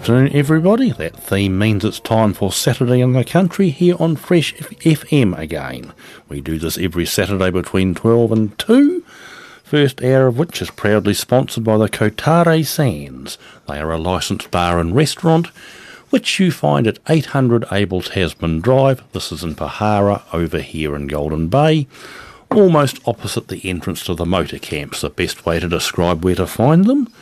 Afternoon, everybody. That theme means it's time for Saturday in the Country here on Fresh FM again. We do this every Saturday between 12 and 2, first hour of which is proudly sponsored by the Kotare Sands. They are a licensed bar and restaurant, which you find at 800 Abel Tasman Drive. This is in Pohara, over here in Golden Bay, almost opposite the entrance to the motor camps, the best way to describe where to find them.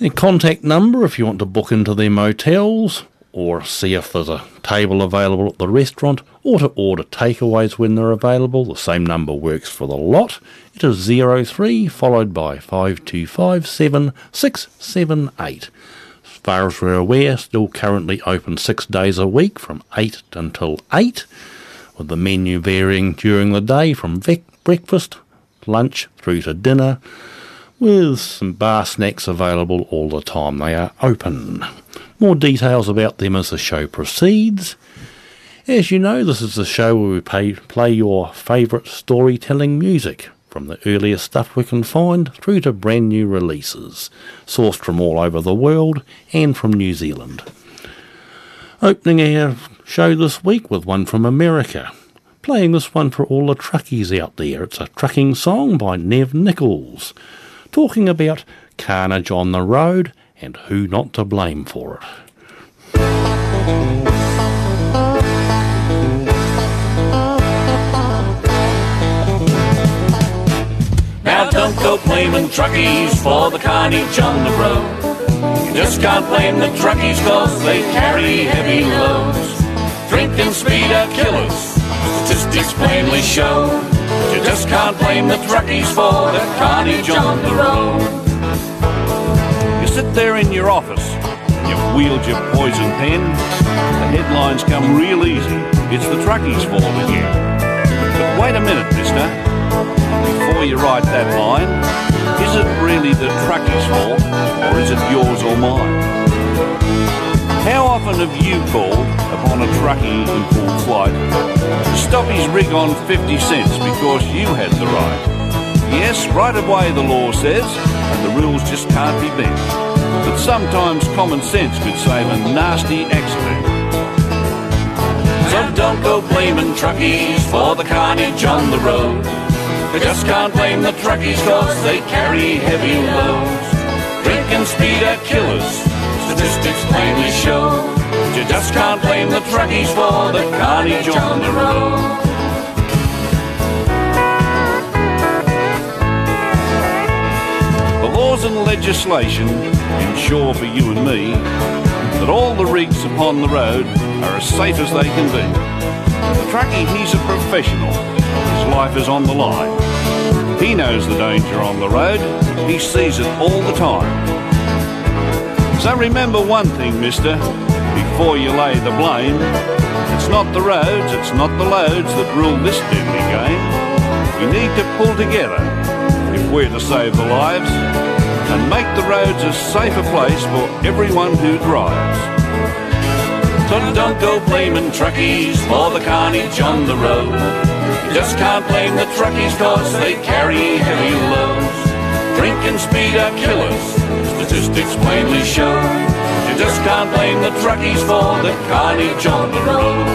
Their contact number if you want to book into their motels or see if there's a table available at the restaurant or to order takeaways when they're available. The same number works for the lot. It is 03 followed by 5257678. As far as we're aware, still currently open six days a week from 8 until 8, with the menu varying during the day from breakfast, lunch through to dinner with some bar snacks available all the time they are open. More details about them as the show proceeds. As you know, this is the show where we pay, play your favourite storytelling music, from the earliest stuff we can find through to brand new releases, sourced from all over the world and from New Zealand. Opening our show this week with one from America. Playing this one for all the truckies out there. It's a trucking song by Nev Nichols talking about carnage on the road and who not to blame for it. Now don't go blaming truckies for the carnage on the road. You just can't blame the truckies cause they carry heavy loads. Drink and speed are killers, statistics plainly show. You just can't blame the truckies for the carnage on the road. You sit there in your office, and you've wheeled your poison pen. The headlines come real easy. It's the truckies' fault again. But wait a minute, mister. Before you write that line, is it really the truckie's fault, or is it yours or mine? How often have you called upon a truckie in full flight stop his rig on 50 cents because you had the right? Yes, right away the law says, and the rules just can't be bent. But sometimes common sense could save a nasty accident. So don't go blaming truckies for the carnage on the road. They just can't blame the truckies cause they carry heavy loads. Drink and speed are killers, statistics plainly show. You just can't blame the truckies for the carnage on the road. The laws and legislation ensure for you and me that all the rigs upon the road are as safe as they can be. The truckie, he's a professional. His life is on the line. He knows the danger on the road. He sees it all the time. So remember one thing, mister, before you lay the blame. It's not the roads, it's not the loads that rule this deadly game. We need to pull together if we're to save the lives and make the roads a safer place for everyone who drives. So don't go blaming truckies for the carnage on the road. You just can't blame the truckies cause they carry heavy loads. Drink and speed are killers, statistics plainly show. You just can't blame the truckies for the carnage on the road.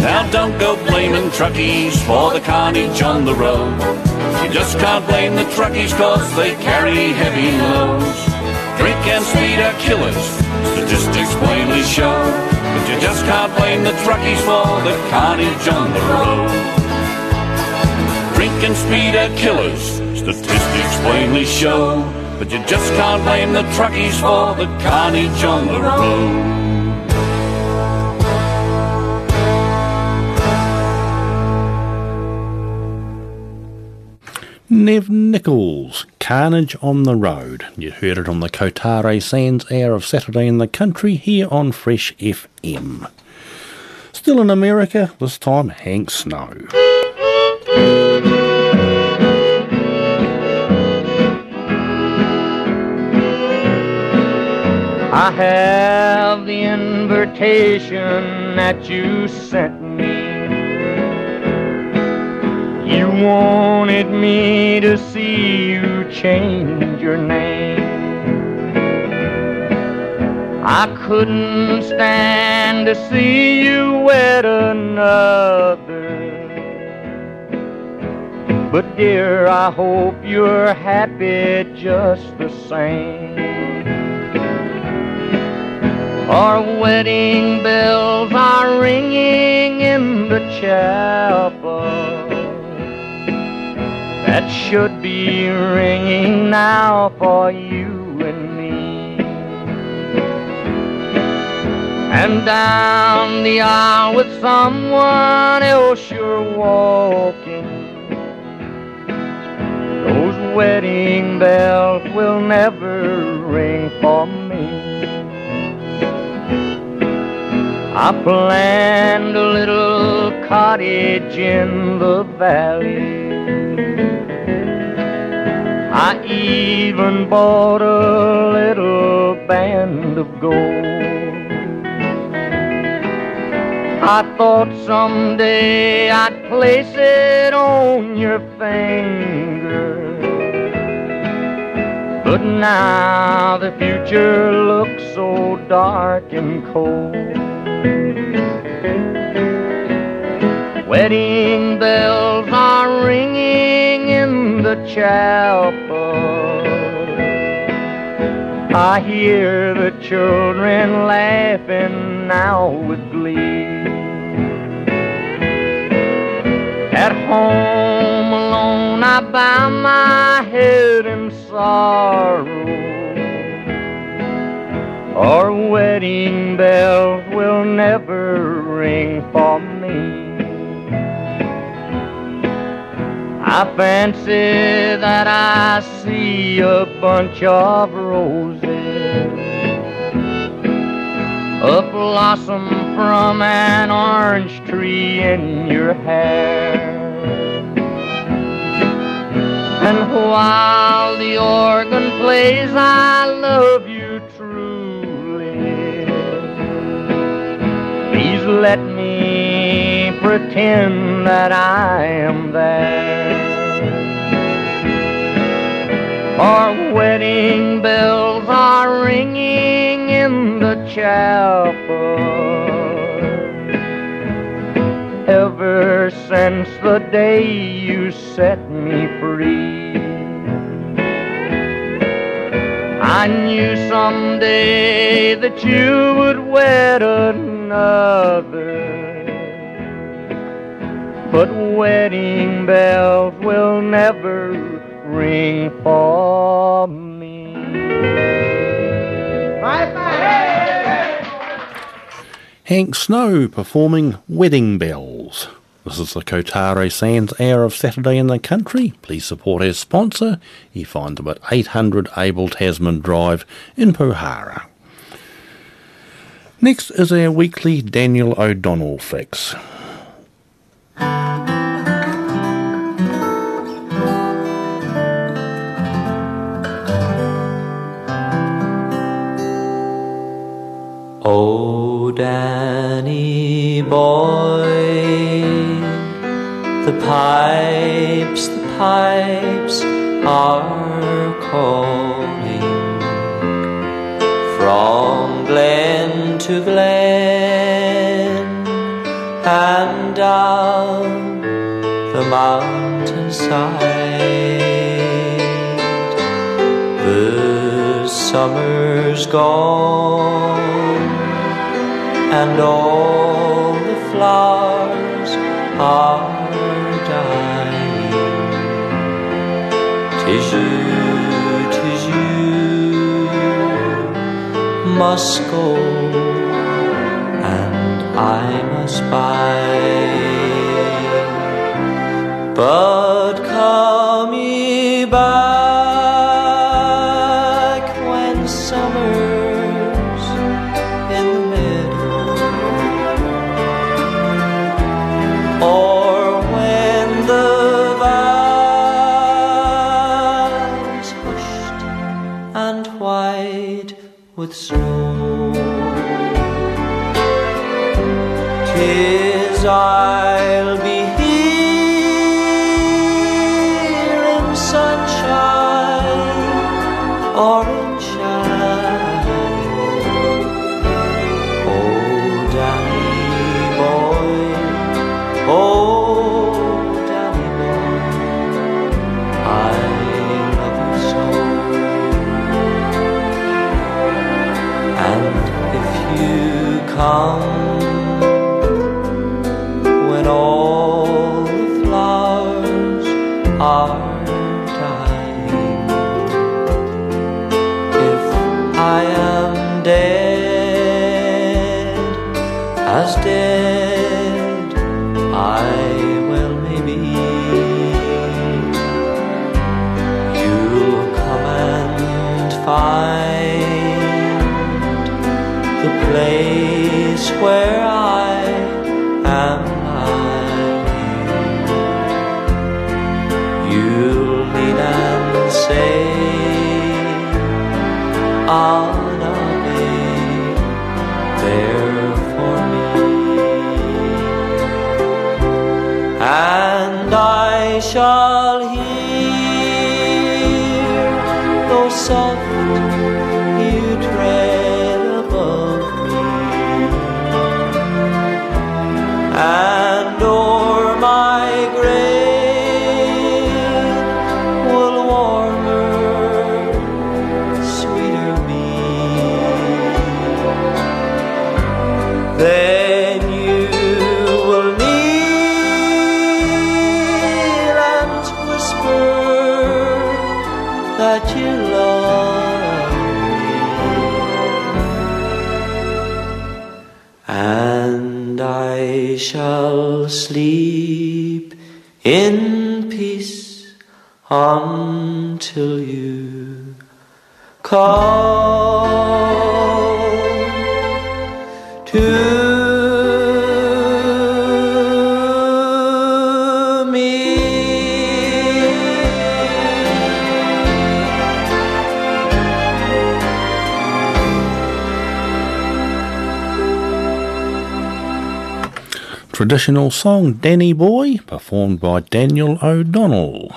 Now don't go blaming truckies for the carnage on the road. You just can't blame the truckies cause they carry heavy loads. Drink and speed are killers, statistics plainly show. But you just can't blame the truckies for the carnage on the road. Drink and speed are killers, statistics plainly show. But you just can't blame the truckies for the carnage on the road. Nev Nichols, Carnage on the Road. You heard it on the Kotare Sands hour of Saturday in the Country here on Fresh FM. Still in America, this time Hank Snow. I have the invitation that you sent me. You wanted me to see you change your name. I couldn't stand to see you wed another. But dear, I hope you're happy just the same. Our wedding bells are ringing in the chapel that should be ringing now for you and me. And down the aisle with someone else you're walking. Those wedding bells will never ring for me. I planned a little cottage in the valley. I even bought a little band of gold. I thought someday I'd place it on your finger. But now the future looks so dark and cold. Wedding bells are ringing in the chapel. I hear the children laughing now with glee. At home alone, I bow my head in sorrow. Our wedding bells will never ring for me. I fancy that I see a bunch of roses, a blossom from an orange tree in your hair. And while the organ plays, I love you let me pretend that I am there. Our wedding bells are ringing in the chapel. Ever since the day you set me free, I knew someday that you would wed another. But wedding bells will never ring for me. Hank Snow performing Wedding Bells. This is the Kotare Sands Hour of Saturday in the Country. Please support our sponsor. You find them at 800 Abel Tasman Drive in Pohara. Next is our weekly Daniel O'Donnell fix. Oh, Danny boy, the pipes, the pipes are calling from glen to glen and down the mountainside. The summer's gone and all the flowers are dying. Tis you, tis you must go. But call me back. Are dying. if I am call to me. Traditional song Danny Boy, performed by Daniel O'Donnell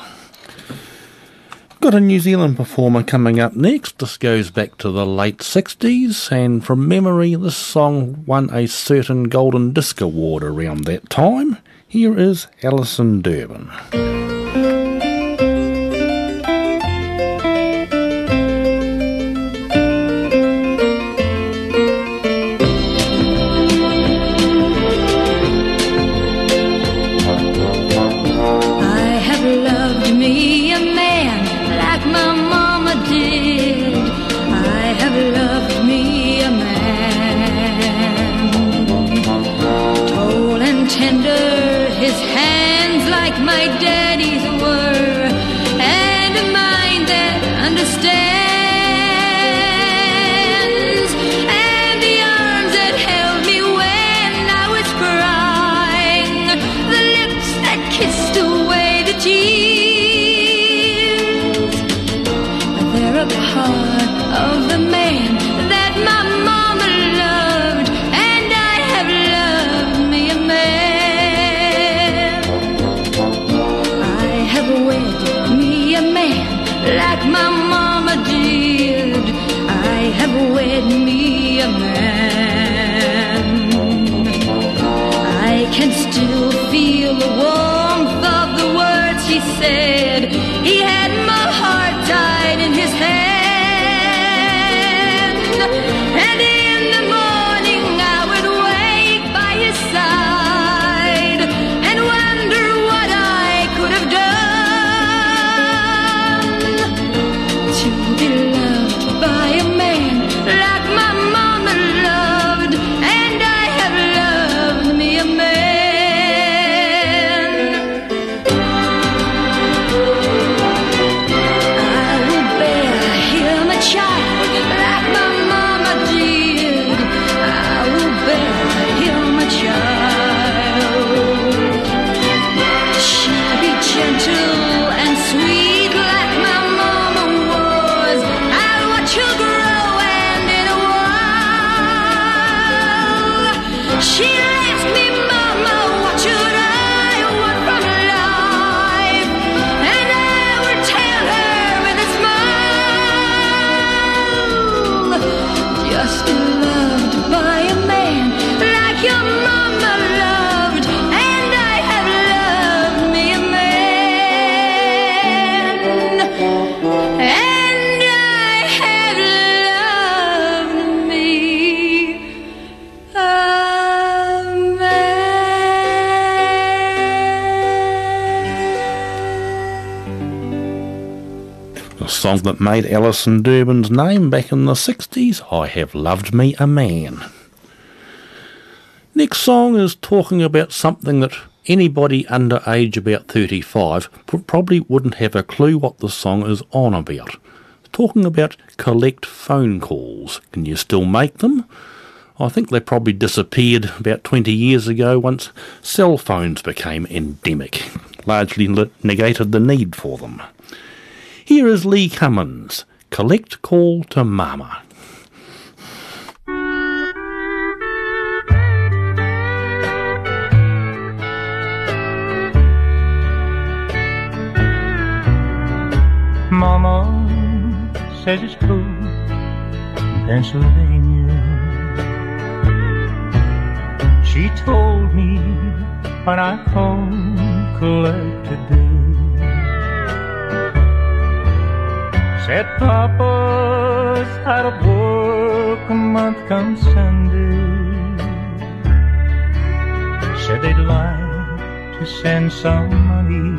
got a New Zealand performer coming up next. This goes back to the late 60s, and from memory, this song won a certain Golden Disc Award around that time. Here is Alison Durbin. Song that made Alison Durbin's name back in the 60s, I Have Loved Me a Man. Next song is talking about something that anybody under age about 35 probably wouldn't have a clue what the song is on about. Talking about collect phone calls. Can you still make them? I think they probably disappeared about 20 years ago once cell phones became endemic, largely negated the need for them. Here is Lee Cummins, Collect Call to Mama. Mama says it's cool in Pennsylvania. She told me when I home collect today. Said Papa's out of work a month come Sunday. Said they'd like to send some money,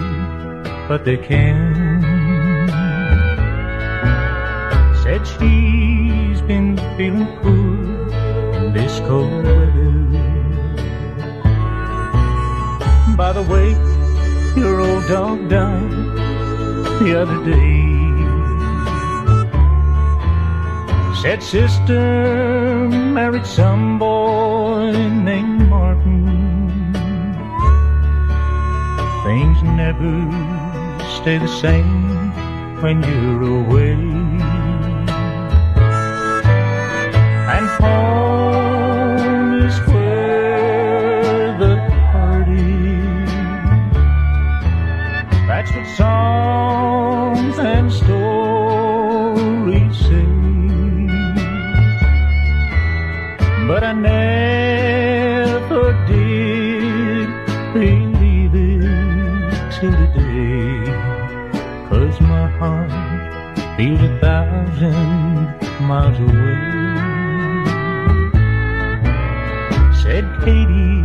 but they can't. Said she's been feeling poor in this cold weather. By the way, your old dog died the other day. Said sister married some boy named Martin. Things never stay the same when you're away. And home thousand miles away. Said Katie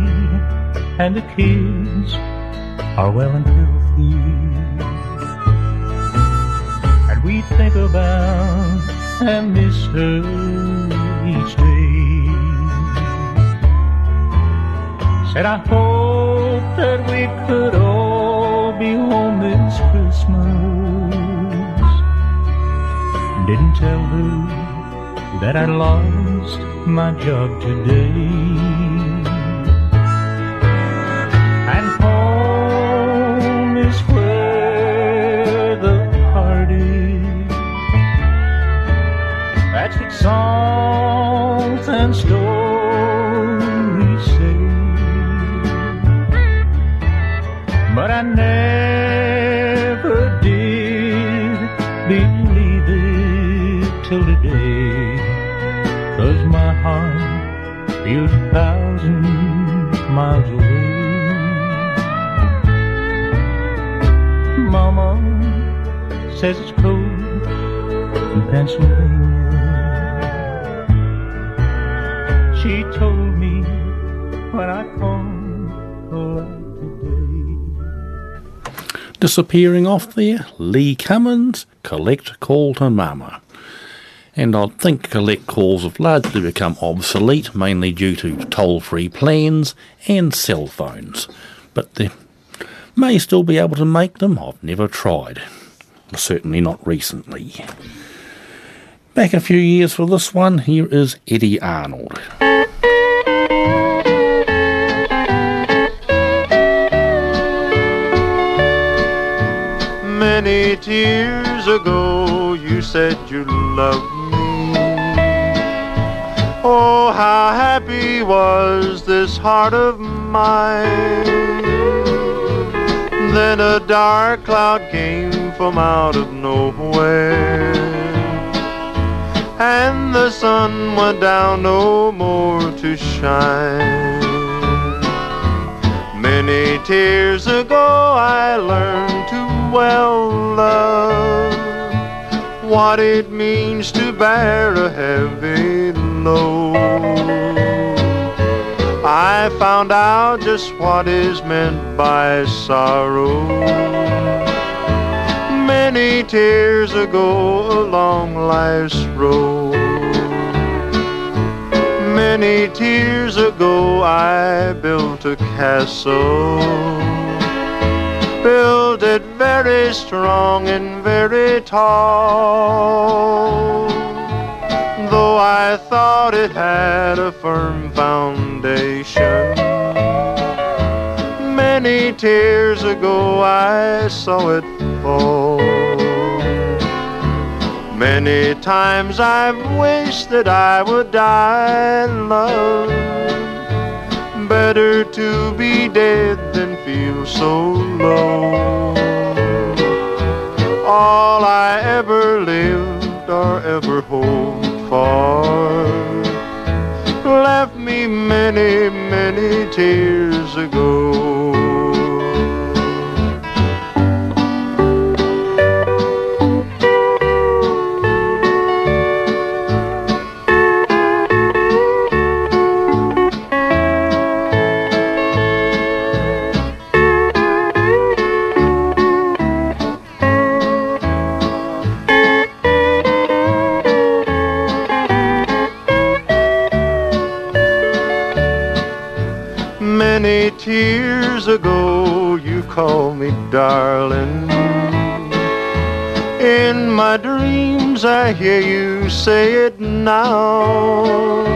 and the kids are well and healthy. And we think about and miss her each day. Said I hope that we could all be home this Christmas. Didn't tell her that I lost my job today. She told me I today. Disappearing off there, Lee Cummins, Collect Call to Mama. And I think collect calls have largely become obsolete, mainly due to toll free plans and cell phones. But they may still be able to make them, I've never tried. Certainly not recently. Back a few years for this one, here is Eddy Arnold. Many tears ago, you said you loved me. Oh, how happy was this heart of mine. Then a dark cloud came from out of nowhere. And the sun went down no more to shine. Many tears ago I learned to well love what it means to bear a heavy load. I found out just what is meant by sorrow. Many tears ago along life's road. Many tears ago I built a castle. Built it very strong and very tall. Though I thought it had a firm foundation. Many tears ago I saw it Many times I've wished that I would die in love. Better to be dead than feel so low. All I ever lived or ever hoped for left me many, many tears ago. Called me darling. In my dreams I hear you say it now.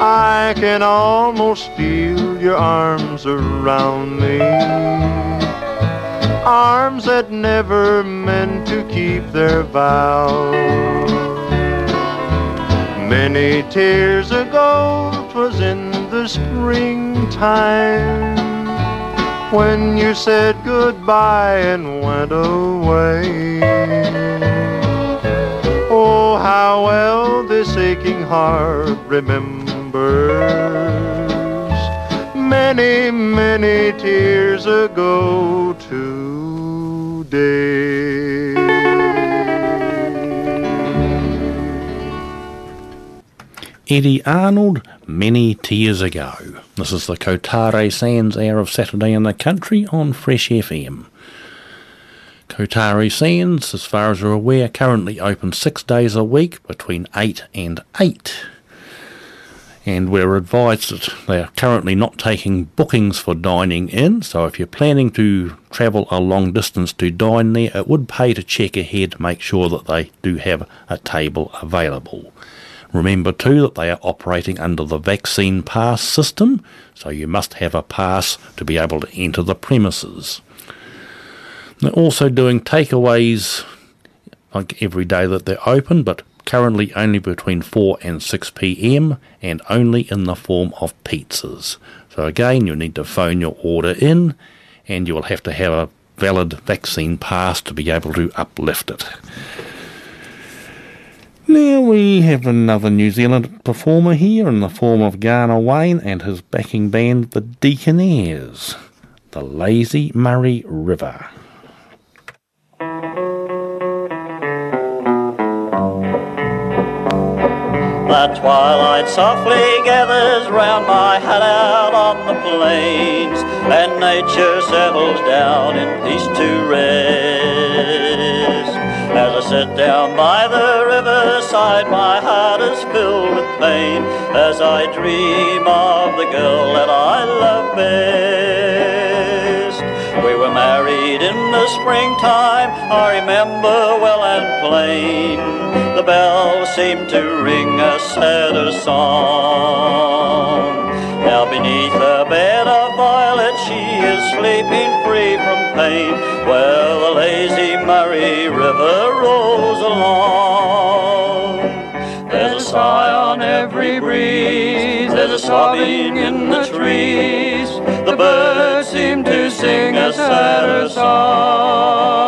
I can almost feel your arms around me. Arms that never meant to keep their vow. Many tears ago, 'twas in the springtime when you said goodbye and went away. Oh, how well this aching heart remembers many, many tears ago today. Eddy Arnold, many tears ago. This is the Kotare Sands Hour of Saturday in the Country on Fresh FM. Kotare Sands, as far as you're aware, currently open six days a week between 8 and 8. And we're advised that they're currently not taking bookings for dining in, so if you're planning to travel a long distance to dine there, it would pay to check ahead to make sure that they do have a table available. Remember too that they are operating under the vaccine pass system, so you must have a pass to be able to enter the premises. They're also doing takeaways like every day that they're open, but currently only between 4 and 6 pm and only in the form of pizzas. So again, you'll need to phone your order in and you will have to have a valid vaccine pass to be able to uplift it. Now we have another New Zealand performer here in the form of Garner Wayne and his backing band, the Deaconaires, the Lazy Murray River. The twilight softly gathers round my hut out on the plains, and nature settles down in peace to rest. As I sit down by the riverside, my heart is filled with pain as I dream of the girl that I love best. We were married in the springtime, I remember well and plain. The bells seemed to ring a sadder song. Now beneath a bed of violets she is sleeping free from pain, where the lazy Murray River rolls along. There's a sigh on every breeze, there's a sobbing in the trees. The birds seem to sing a sadder song.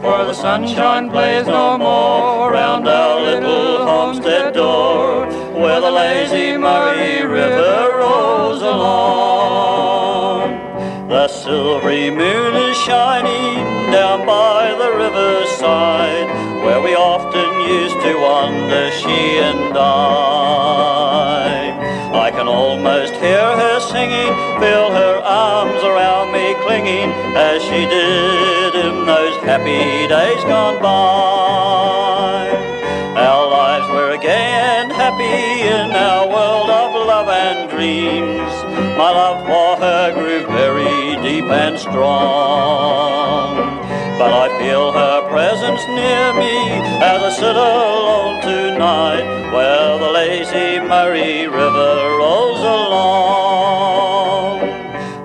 For the sunshine plays no more round our little homestead door, where the lazy Murray River rolls along. The silvery moon shining down by the riverside, where we often used to wander, she and I. I can almost hear her singing, feel her arms around me clinging, as she did in those happy days gone by. Our lives were again happy in our world of love and dreams. My love for her grew and strong. But I feel her presence near me as I sit alone tonight, where the lazy Murray River rolls along.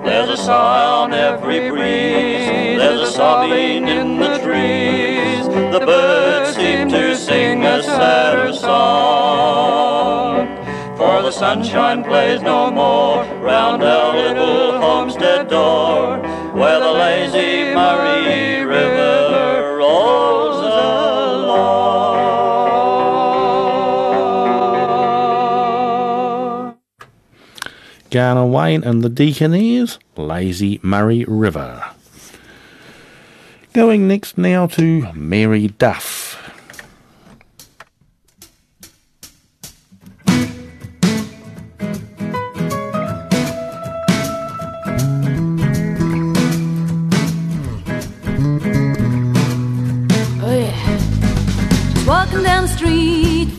There's a sigh on every breeze, there's a sobbing in the trees. The birds sunshine plays no more round our little homestead door, where the lazy Murray River rolls along. Garner Wayne and the Deaconaires, Lazy Murray River. Going next now to Mary Duff.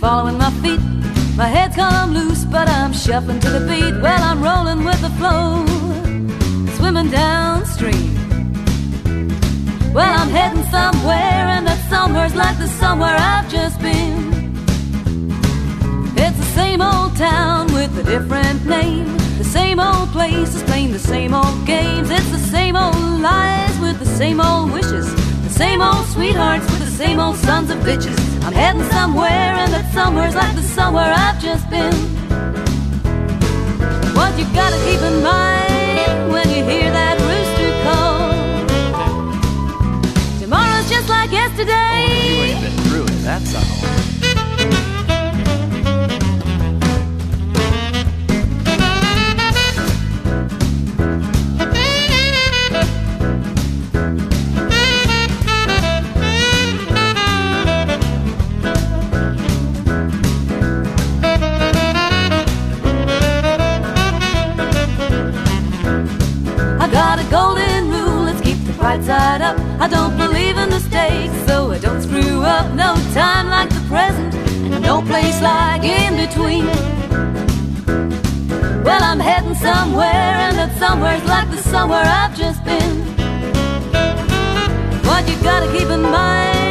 Following my feet. My head's come loose, but I'm shuffling to the beat. Well, I'm rolling with the flow, swimming downstream. Well, I'm heading somewhere, and that somewhere's like the somewhere I've just been. It's the same old town with a different name. The same old places playing the same old games. It's the same old lies with the same old wishes. The same old sweethearts with the same old sons of bitches. I'm heading somewhere, and that somewhere's like the somewhere I've just been. What you gotta keep in mind when you hear that rooster call. Tomorrow's just like yesterday. Oh, You ain't been through it, that's all. Golden rule, let's keep the bright side up. I don't believe in mistakes, so I don't screw up. No time like the present, and no place like in between. Well, I'm heading somewhere, and that somewhere's like the somewhere I've just been. What you gotta keep in mind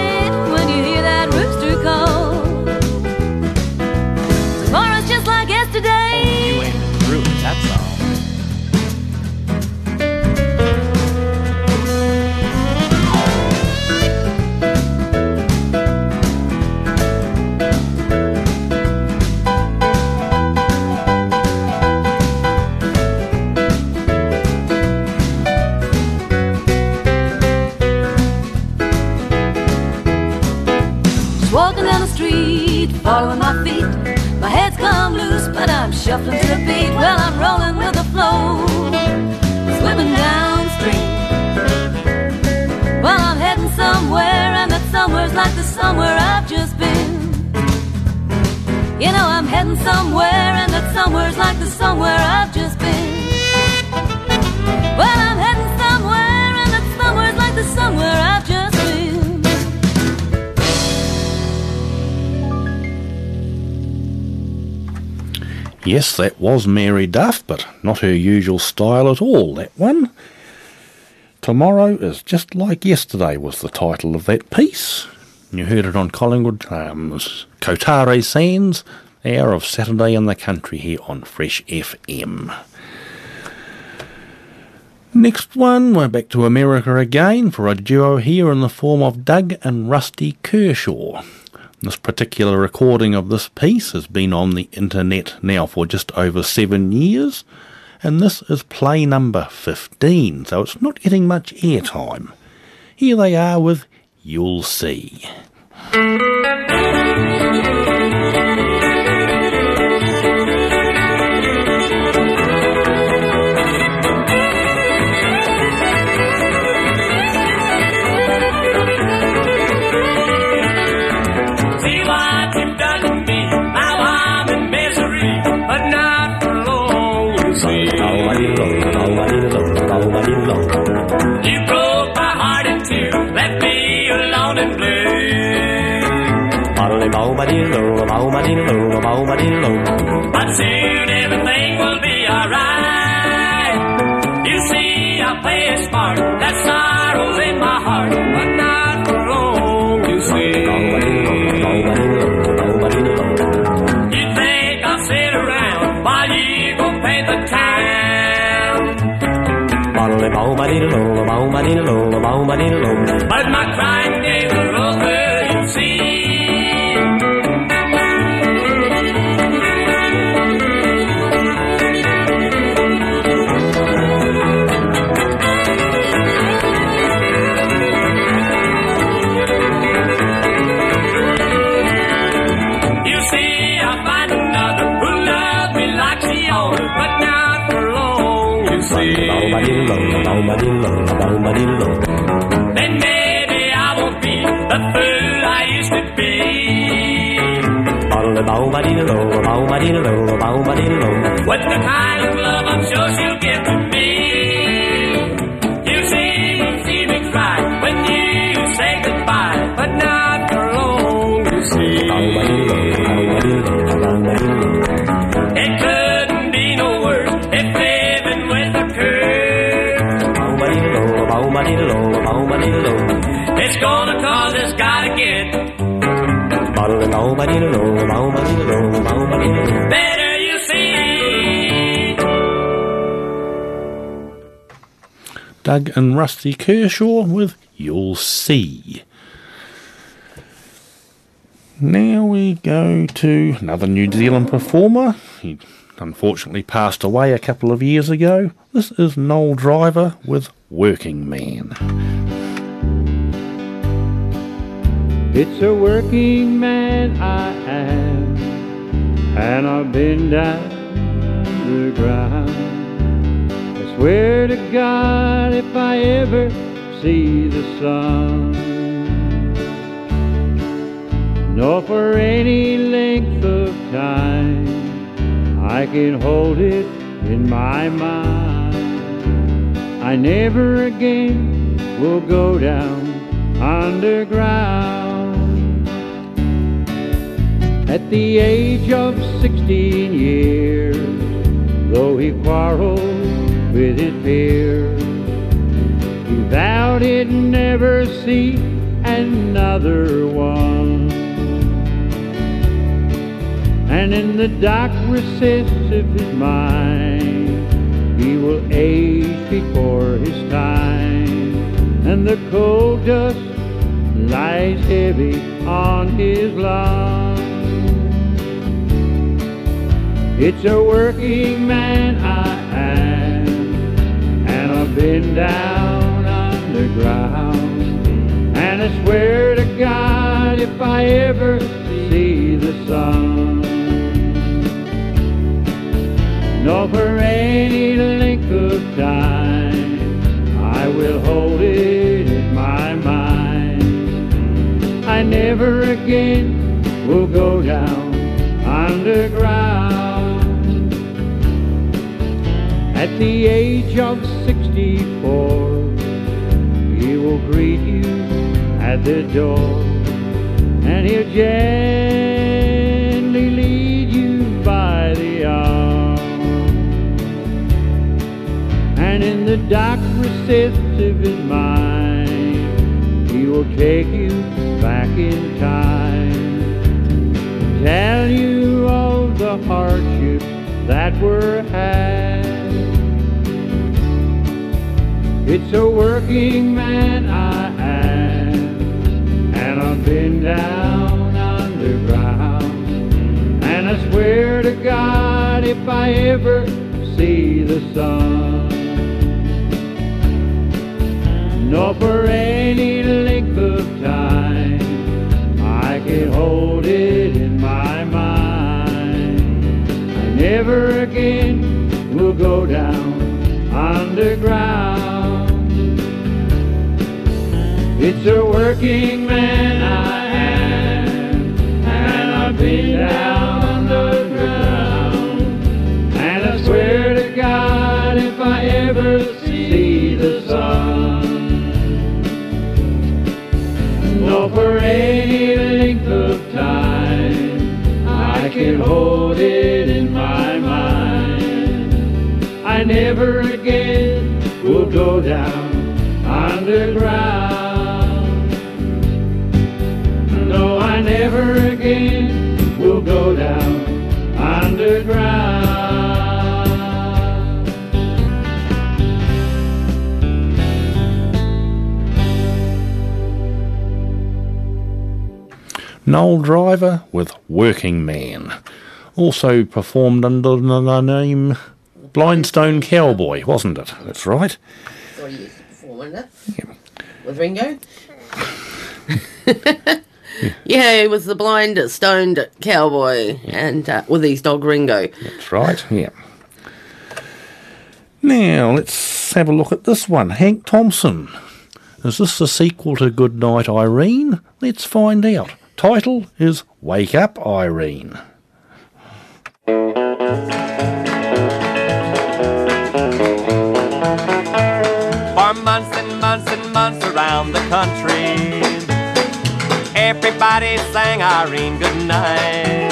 You know, I'm heading somewhere, and that somewhere's like the somewhere I've just been. Well, I'm heading somewhere, and that somewhere's like the somewhere I've just been. Yes, that was Mary Duff, but not her usual style at all, that one. Tomorrow is just like yesterday was the title of that piece. You heard it on Collingwood, um, Kotare Sands, hour of Saturday in the country here on Fresh FM. Next one, we're back to America again for a duo here in the form of Doug and Rusty Kershaw. This particular recording of this piece has been on the internet now for just over seven years, and this is play number 15, so it's not getting much airtime. Here they are with You'll See. But soon everything will be alright. You see, I play it smart. That sorrow's in my heart, but not for long. You see. You think I'll sit around while you go pay the town? But my crying see. Then maybe I won't be the fool I used to be. With the kind of love better, you see. Doug and Rusty Kershaw with You'll See. Now we go to another New Zealand performer. He unfortunately passed away a couple of years ago. This is Noel Driver with Working Man. It's a working man I am, and I've been down the ground. I swear to God, if I ever see the sun, nor for any length of time, I can hold it in my mind. I never again will go down underground. At the age of 16 years, though he quarreled with his peers, he vowed he'd never see another one. And in the dark recess of his mind, he will age before his time, and the cold dust lies heavy on his lungs. It's a working man I am, and I've been down underground. And I swear to God, if I ever see the sun, nor for any length of time, I will hold it in my mind. I never again will go down underground. At the age of 64, he will greet you at the door, and he'll gently lead you by the arm. And in the dark recess of his mind, he will take you back in time, tell you all the hardships that were had. A working man I am, and I've been down underground. And I swear to God, if I ever see the sun, nor for any length of time, I can hold it in my mind. I never again will go down underground. It's a working man I am, and I've been down on the ground. And I swear to God, if I ever see the sun, no, for any length of time, I can hold it in my mind. I never again will go down underground. Never again will go down underground. Noel Driver with Working Man. Also performed under the name Blindstone Cowboy, wasn't it? That's right. Or you performing it with Ringo. yeah, he was the blind, stoned cowboy, and uh, with his dog Ringo. That's right, yeah. Now, let's have a look at this one. Hank Thompson. Is this the sequel to Goodnight Irene? Let's find out. Title is Wake Up Irene. For months and months and months around the country, everybody sang Irene goodnight.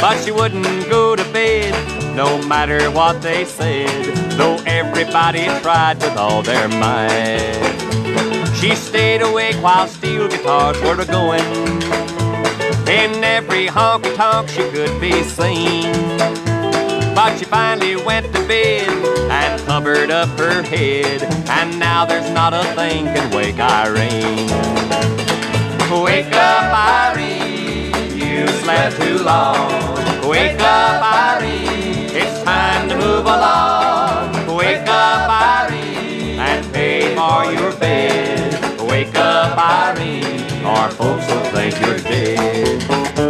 But she wouldn't go to bed, no matter what they said, though everybody tried with all their might. She stayed awake while steel guitars were going. In every honky tonk she could be seen. But she finally went to bed and covered up her head. And now there's not a thing can wake Irene. Wake up, Irene, you slept too long. Wake up, Irene, it's time to move along. Wake up, Irene, and pay for your bed. Wake up, Irene, or folks will think you're dead.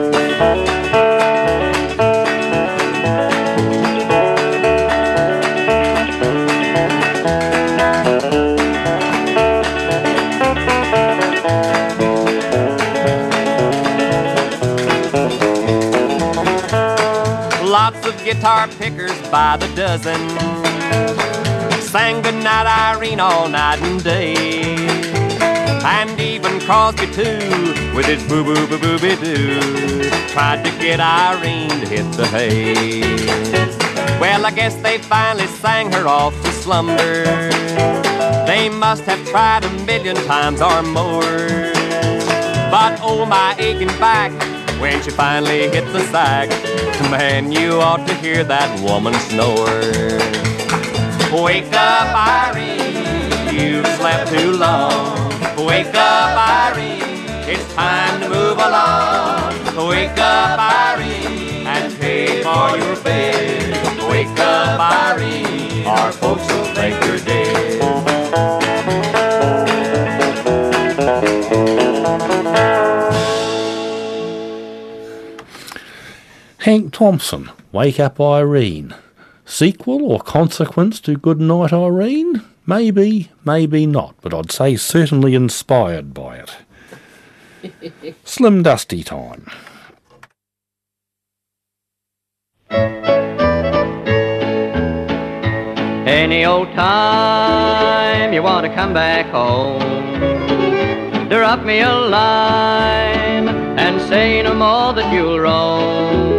Guitar pickers by the dozen sang goodnight Irene all night and day. And even Crosby too, with his boo boo boo boo boo doo, tried to get Irene to hit the hay. Well, I guess they finally sang her off to slumber. They must have tried a million times or more. But oh, my aching back when she finally hit the sack. Man, you ought to hear that woman snore. Wake up, Irene, you've slept too long. Wake up, Irene, it's time to move along. Wake up, Irene, and pay for your bed. Wake up, Irene, our folks will think you're dead. Hank Thompson, Wake Up Irene. Sequel or consequence to Goodnight Irene? Maybe, maybe not, but I'd say certainly inspired by it. Slim Dusty time. Any old time you want to come back home, drop me a line and say no more that you'll roam.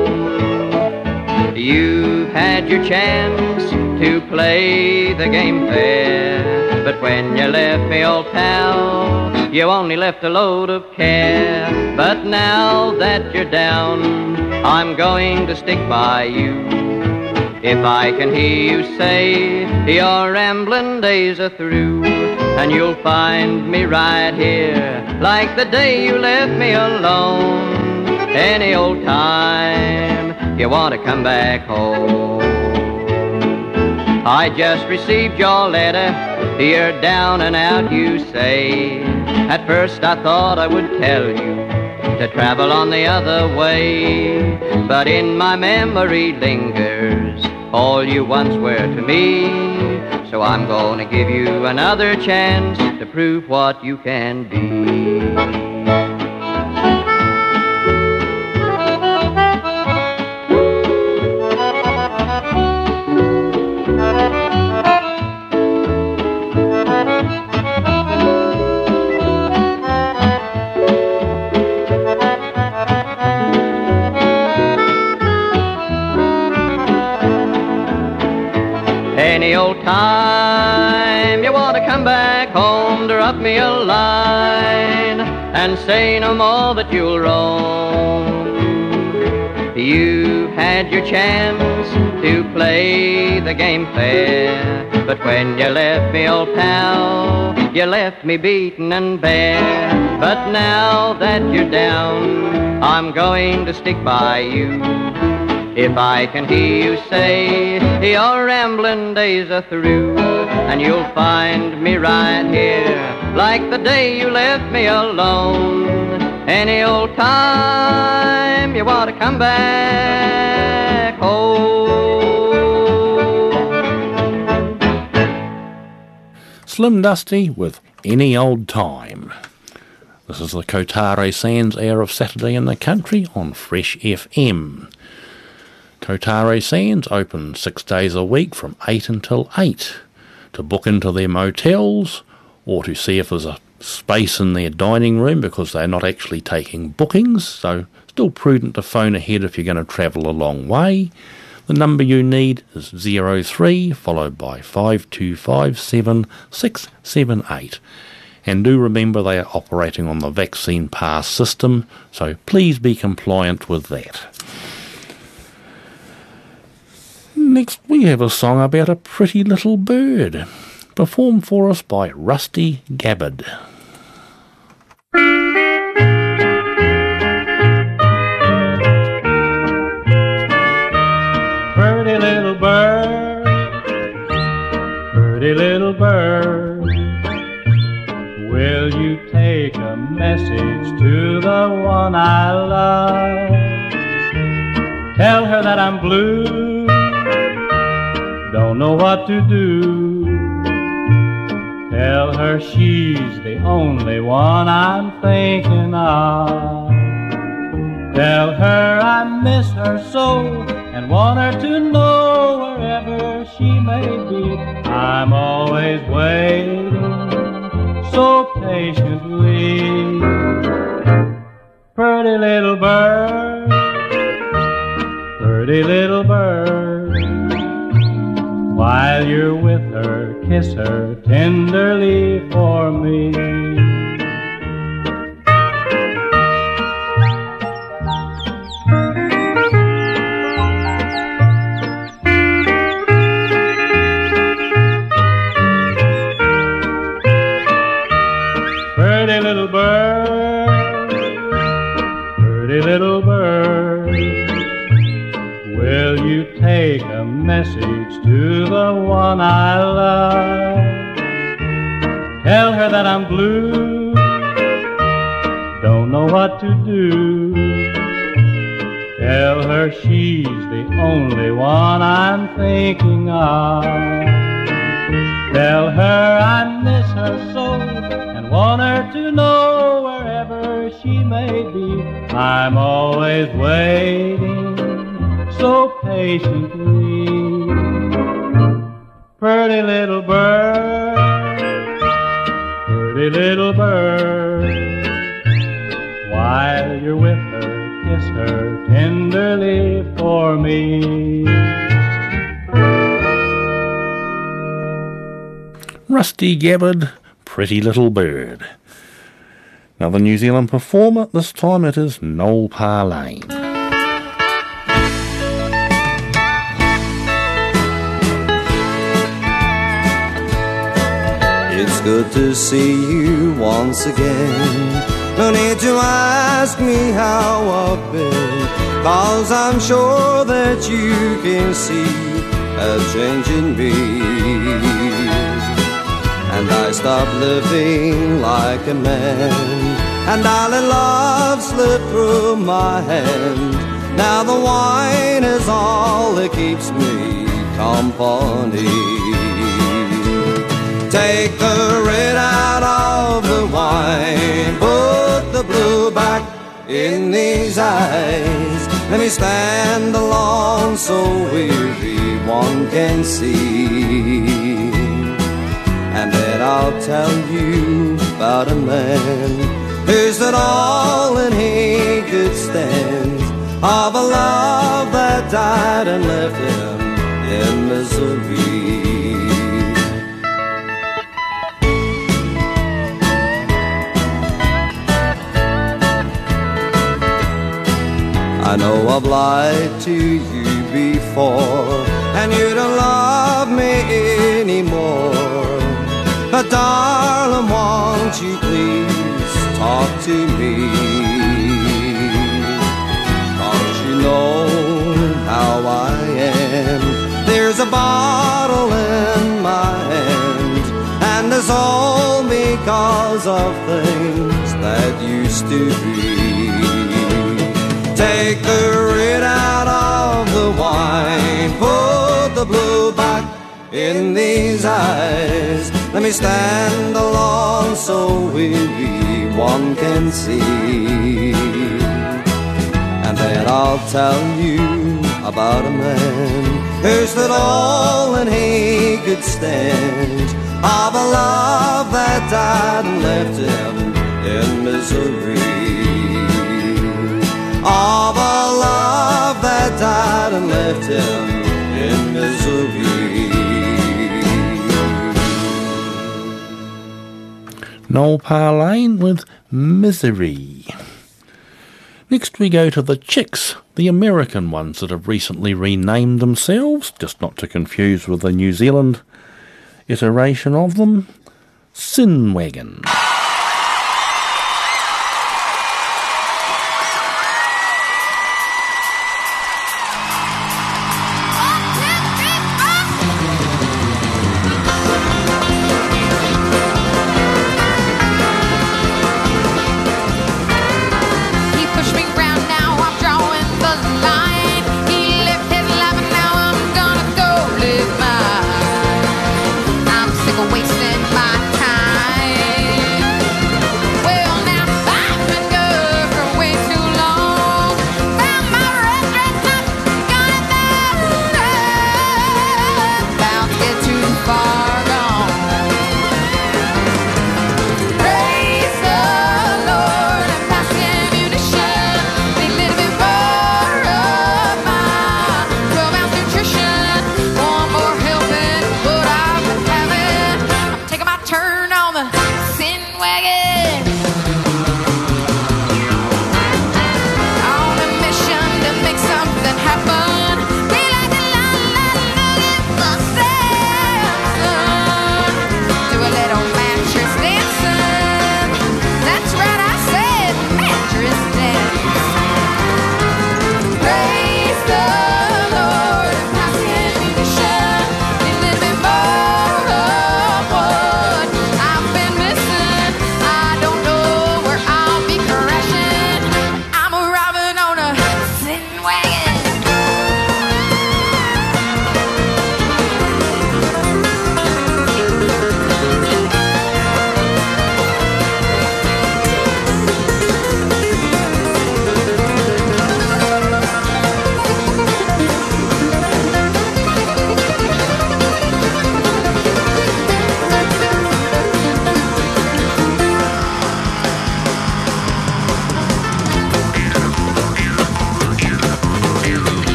You've had your chance to play the game fair, but when you left me, old pal, you only left a load of care. But now that you're down, I'm going to stick by you. If I can hear you say your rambling days are through, and you'll find me right here like the day you left me alone. Any old time you want to come back home. I just received your letter, you're down and out, you say. At first I thought I would tell you to travel on the other way, but in my memory lingers all you once were to me. So I'm gonna give you another chance to prove what you can be. Drop me a line and say no more that you'll roam. You had your chance to play the game fair, but when you left me, old pal, you left me beaten and bare. But now that you're down, I'm going to stick by you. If I can hear you say your rambling days are through, and you'll find me right here like the day you left me alone. Any old time you want to come back home. Slim Dusty with Any Old Time. This is the Kotare Sands Hour of Saturday in the Country on Fresh FM. Kotare Sands open six days a week from 8 until 8 to book into their motels or to see if there's a space in their dining room because they're not actually taking bookings, so still prudent to phone ahead if you're going to travel a long way. The number you need is 03 followed by 5257 678. And do remember they are operating on the vaccine pass system, so please be compliant with that. Next, we have a song about a pretty little bird, performed for us by Rusty Gabbard. Pretty little bird, pretty little bird, will you take a message to the one I love? Tell her that I'm blue, don't know what to do. Tell her she's the only one I'm thinking of. Tell her I miss her so and want her to know wherever she may be. I'm always waiting so patiently. Pretty little bird, pretty little bird. While you're with her, kiss her tenderly for me. One I love? Tell her that I'm blue, don't know what to do. Tell her she's the only one I'm thinking of. Tell her I miss her so and want her to know wherever she may be. I'm always waiting so patiently. Pretty little bird, pretty little bird. While you're with her, kiss her tenderly for me. Rusty Gabbard, Pretty Little Bird. Another New Zealand performer, this time it is Noel Parlane. It's good to see you once again. No need to ask me how I've been, cause I'm sure that you can see a change in me. And I stopped living like a man, and I let love slip through my hand. Now the wine is all that keeps me company. Take the red out of the wine, put the blue back in these eyes. Let me stand alone so weary one can see. And then I'll tell you about a man who's done all that he could stand of a love that died and left him in misery. I know I've lied to you before, and you don't love me anymore. But darling, won't you please talk to me? Cause you know how I am. There's a bottle in my hand, and it's all because of things that used to be. Take the red out of the wine, put the blue back in these eyes. Let me stand alone so weary one can see. And then I'll tell you about a man who stood all that he could stand of a love that died and left him in misery. Love that died and left him in misery. Noel with Misery. Next, we go to the Chicks, the American ones that have recently renamed themselves, just not to confuse with the New Zealand iteration of them, Sin Wagon.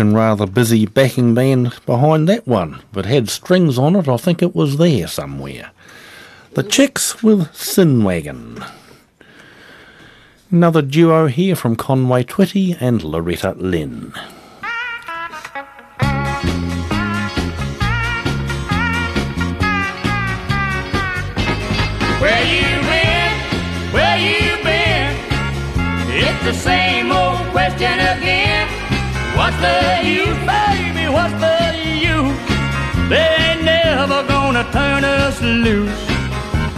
And rather busy backing band behind that one. It had strings on it, I think it was there somewhere. The Chicks with Sin Wagon. Another duo here from Conway Twitty and Loretta Lynn. Where you been? Where you been? It's the same the use, baby? What's the use? They ain't never gonna turn us loose.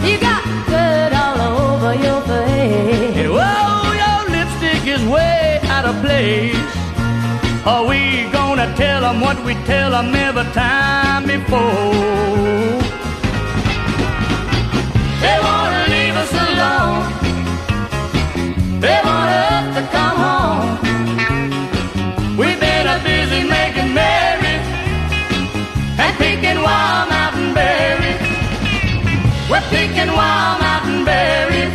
You got dirt all over your face. And whoa, your lipstick is way out of place. Are we gonna tell 'em what we tell 'em every time before? They wanna leave us alone. They want us to come home. Picking wild mountain berries.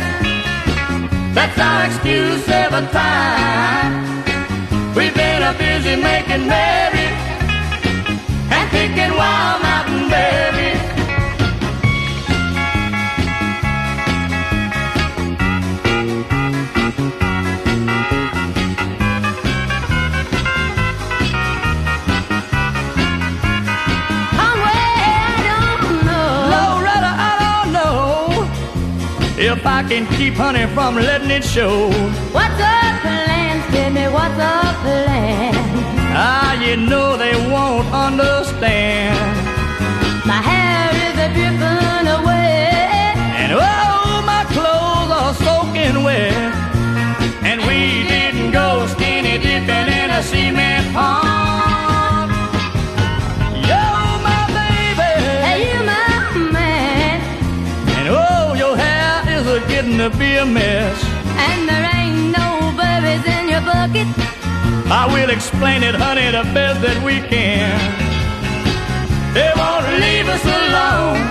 That's our excuse every time. We've been a busy making merry if I can keep honey from letting it show. What's up, plans? Give me what's up, plan? Ah, you know they won't understand. My hair is a dripping away. And oh, my clothes are soaking wet. And we didn't go skinny dipping in a cement pond. To be a mess. And there ain't no berries in your bucket. I will explain it, honey, the best that we can. They won't leave us alone.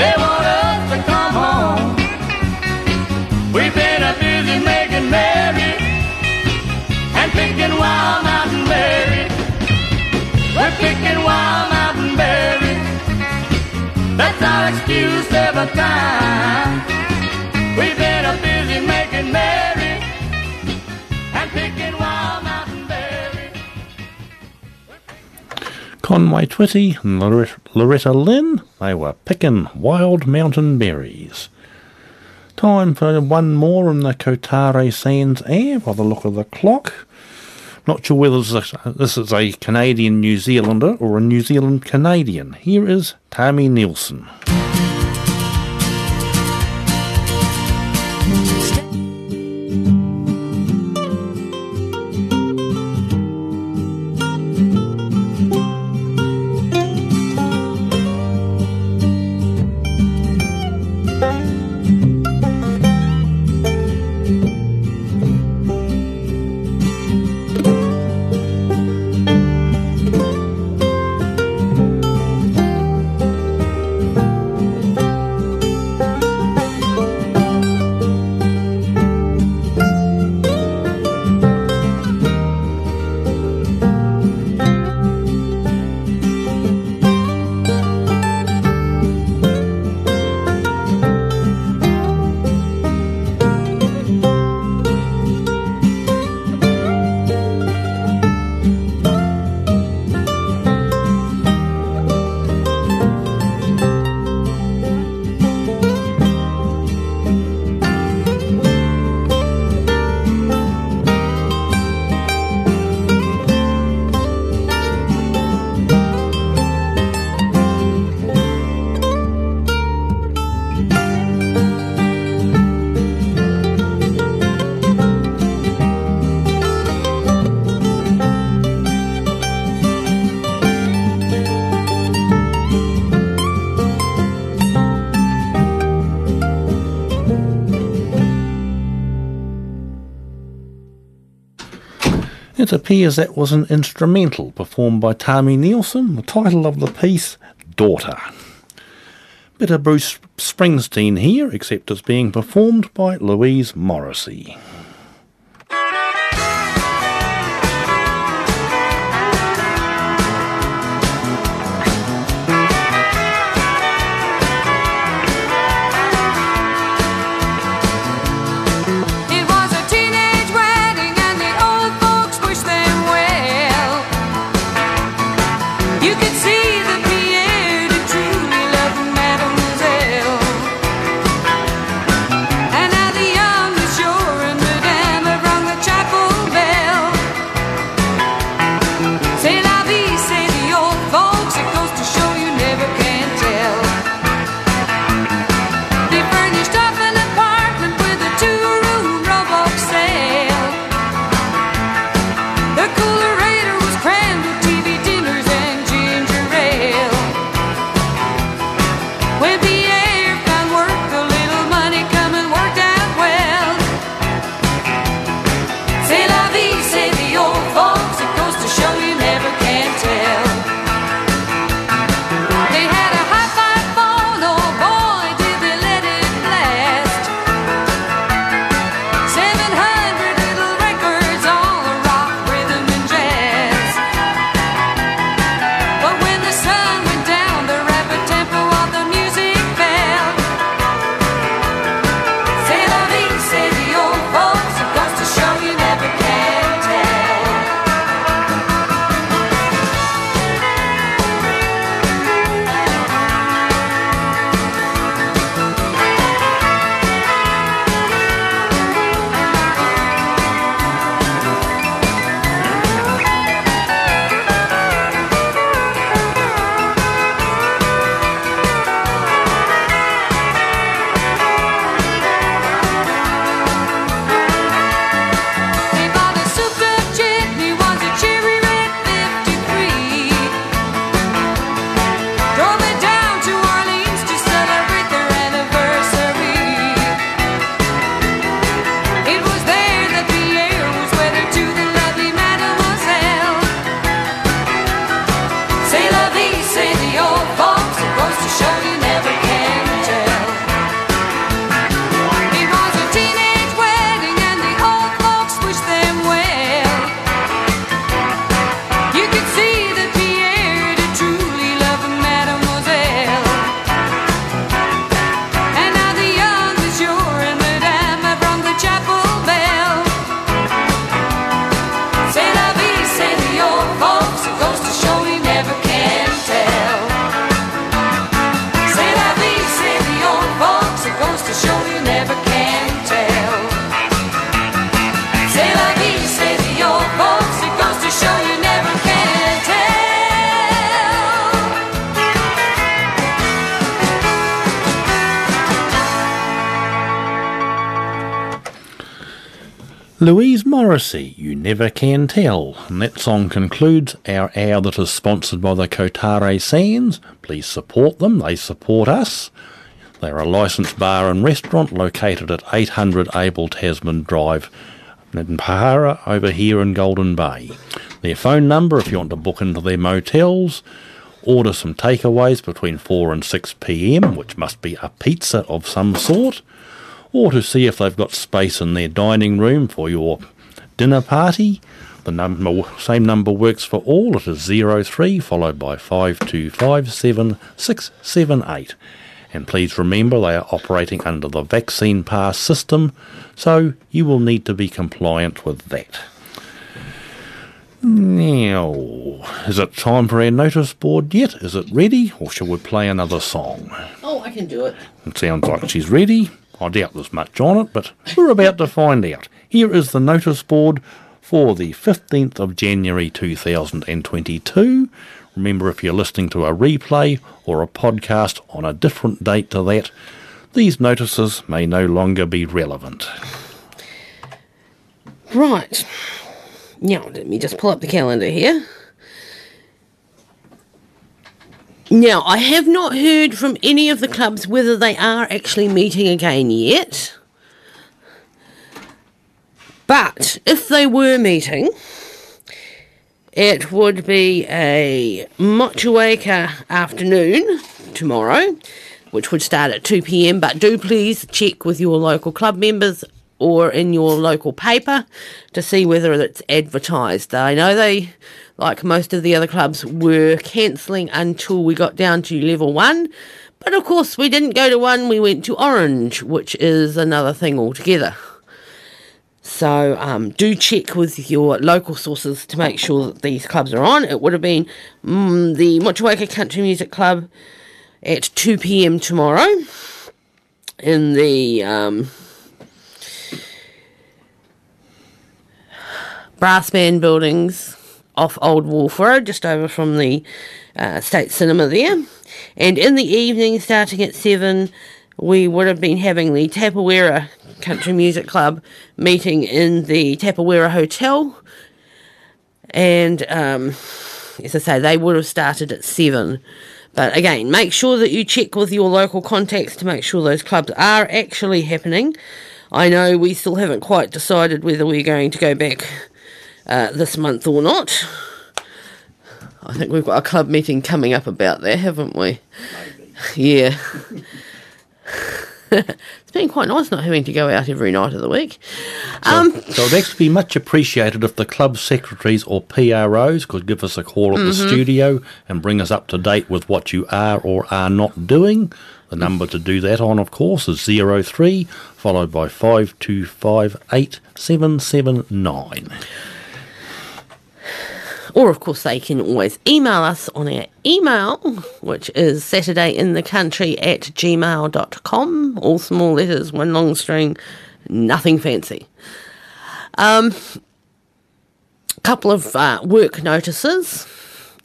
They want us to come home. We've been a busy making merry and picking wild mountain berries. We're picking wild mountain berries. That's our excuse every time. Conway Twitty and Loretta, Lynn, they were picking wild mountain berries. Time for one more in the Kotare Sands air by the look of the clock. Not sure whether this is a Canadian New Zealander or a New Zealand Canadian. Here is Tami Neilson. It appears that was an instrumental performed by Tami Neilson, the title of the piece, Daughter. Bit of Bruce Springsteen here, except it's being performed by Louise Morrissey. Louise Morrissey, You Never Can Tell. And that song concludes our hour that is sponsored by the Kotare Sands. Please support them, they support us. They're a licensed bar and restaurant located at 800 Abel Tasman Drive in Pohara over here in Golden Bay. Their phone number if you want to book into their motels, order some takeaways between 4 and 6 pm, which must be a pizza of some sort, or to see if they've got space in their dining room for your dinner party. The number, same number works for all. It is 03 followed by 5257678. And please remember they are operating under the vaccine pass system, so you will need to be compliant with that. Now, is it time for our notice board yet? Is it ready, or shall we play another song? Oh, I can do it. It sounds like she's ready. I doubt there's much on it, but we're about to find out. Here is the notice board for the 15th of January 2022. Remember, if you're listening to a replay or a podcast on a different date to that, these notices may no longer be relevant. Right. Now, let me just pull up the calendar here. Now, I have not heard from any of the clubs whether they are actually meeting again yet. But if they were meeting, it would be a Motueka afternoon tomorrow, which would start at 2 pm. But do please check with your local club members or in your local paper to see whether it's advertised. I know they, like most of the other clubs, were cancelling until we got down to level one. But of course, we didn't go to one, we went to orange, which is another thing altogether. So um, do check with your local sources to make sure that these clubs are on. It would have been mm, the Motueka Country Music Club at 2 pm tomorrow in the um, brass band buildings off Old Wharf Road, just over from the uh, State Cinema there. And in the evening, starting at 7, we would have been having the Tapawera Country Music Club meeting in the Tapawera Hotel. And um, as I say, they would have started at 7. But again, make sure that you check with your local contacts to make sure those clubs are actually happening. I know we still haven't quite decided whether we're going to go back uh, this month or not. I think we've got a club meeting coming up about that, haven't we? Yeah. it's been quite nice not having to go out every night of the week. Um, So it'd actually be much appreciated if the club secretaries or PROs could give us a call at the Mhm. studio and bring us up to date with what you are or are not doing. The number to do that on, of course, is 03 followed by 5258779. Or, of course, they can always email us on our email, which is saturdayinthecountry at gmail.com. All small letters, one long string, nothing fancy. Um, couple of uh, work notices.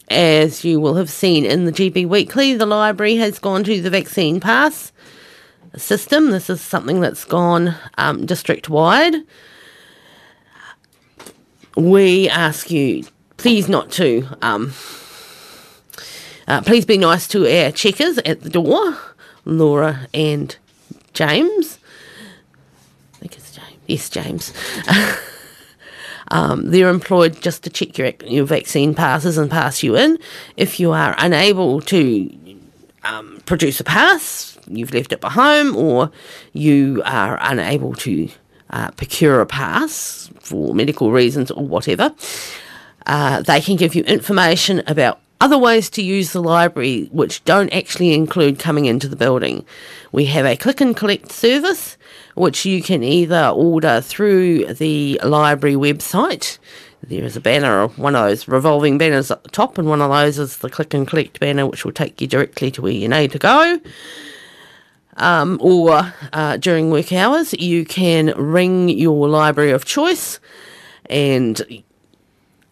As you will have seen in the GB Weekly, the library has gone to the vaccine pass system. This is something that's gone um, district wide. We ask you please not to. Um, uh, please be nice to our checkers at the door, Laura and James. I think it's James. Yes, James. Um, they're employed just to check your, your vaccine passes and pass you in. If you are unable to um, produce a pass, you've left it behind, or you are unable to uh, procure a pass for medical reasons or whatever, uh, they can give you information about other ways to use the library which don't actually include coming into the building. We have a click and collect service which you can either order through the library website. There is a banner, one of those revolving banners at the top, and one of those is the click and collect banner, which will take you directly to where you need to go. Um, or uh, during work hours, you can ring your library of choice and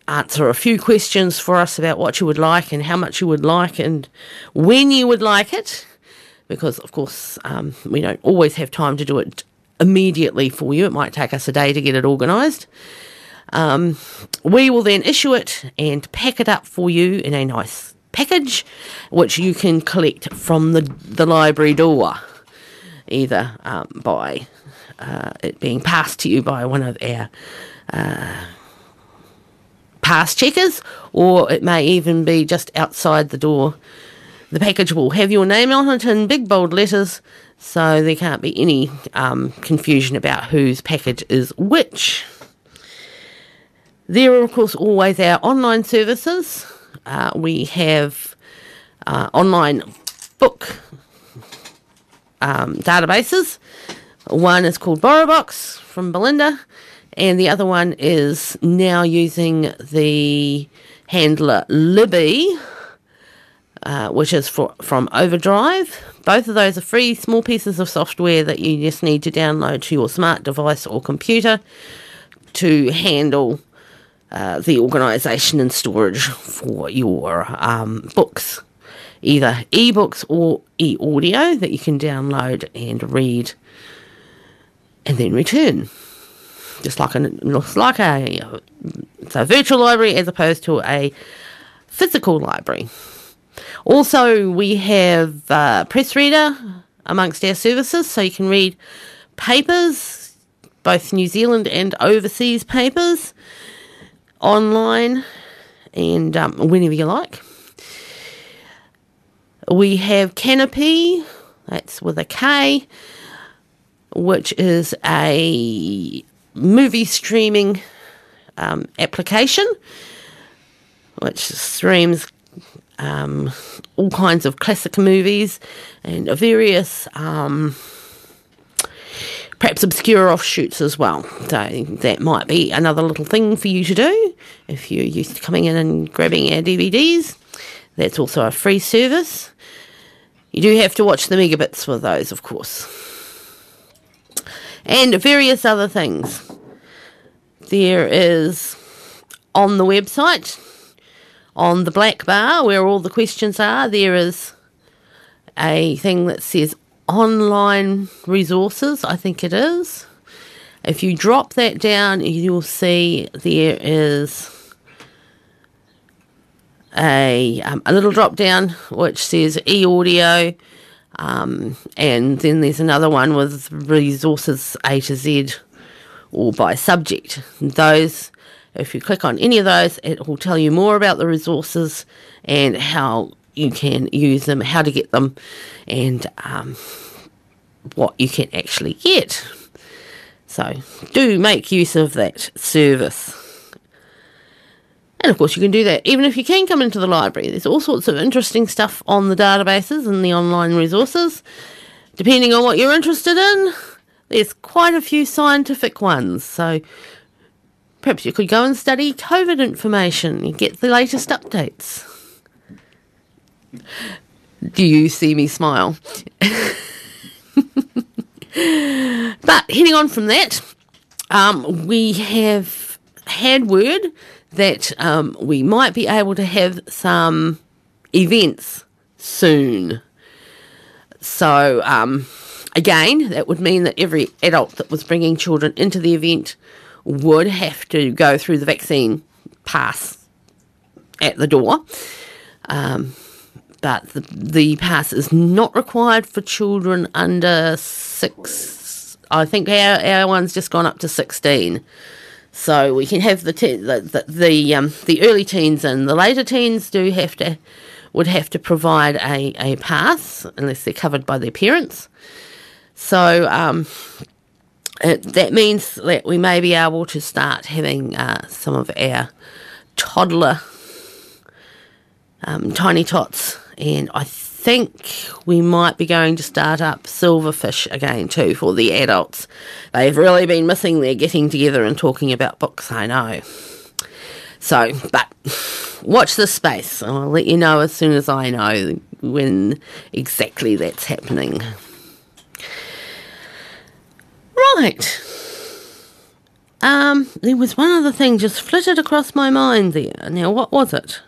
answer a few questions for us about what you would like and how much you would like and when you would like it. Because, of course, um, we don't always have time to do it immediately for you. It might take us a day to get it organised. Um, we will then issue it and pack it up for you in a nice package, which you can collect from the, the library door, either um, by uh, it being passed to you by one of our uh, pass checkers, or it may even be just outside the door. The package will have your name on it in big bold letters, so there can't be any um, confusion about whose package is which. There are, of course, always our online services. Uh, we have uh, online book um, databases. One is called BorrowBox from Bolinda, and the other one is now using the handler Libby, uh, which is for, from Overdrive. Both of those are free small pieces of software that you just need to download to your smart device or computer to handle uh, the organisation and storage for your um, books, either ebooks or e audio that you can download and read and then return. Just like a looks like a it's a virtual library as opposed to a physical library. Also, we have Press Reader amongst our services, so you can read papers, both New Zealand and overseas papers, online and um, whenever you like. We have Kanopy, that's with a K, which is a movie streaming um, application which streams um, all kinds of classic movies and various um, perhaps obscure offshoots as well. So that might be another little thing for you to do if you're used to coming in and grabbing our DVDs. That's also a free service. You do have to watch the megabits for those, of course. And various other things. There is on the website, on the black bar where all the questions are, there is a thing that says online resources, I think it is. If you drop that down, you'll see there is a, um, a little drop down which says e audio, um, and then there's another one with resources A to Z or by subject. Those, if you click on any of those, it will tell you more about the resources and how you can use them, how to get them, and um, what you can actually get. So, do make use of that service. And of course, you can do that even if you can come into the library. There's all sorts of interesting stuff on the databases and the online resources. Depending on what you're interested in, there's quite a few scientific ones. So perhaps you could go and study COVID information and get the latest updates. Do you see me smile? but heading on from that, um, we have had word that um, we might be able to have some events soon. So, um, again, that would mean that every adult that was bringing children into the event would have to go through the vaccine pass at the door. Um, but the, the pass is not required for children under six. I think our, our one's just gone up to 16. So we can have the te- the the the, um, the early teens and the later teens do have to would have to provide a, a pass unless they're covered by their parents. So um, it, that means that we may be able to start having uh, some of our toddler um, tiny tots, and I think we might be going to start up Silverfish again too for the adults. They've really been missing their getting together and talking about books, I know. So, but watch this space. I'll let you know as soon as I know when exactly that's happening. Right. Um, there was one other thing just flitted across my mind there. Now, what was it?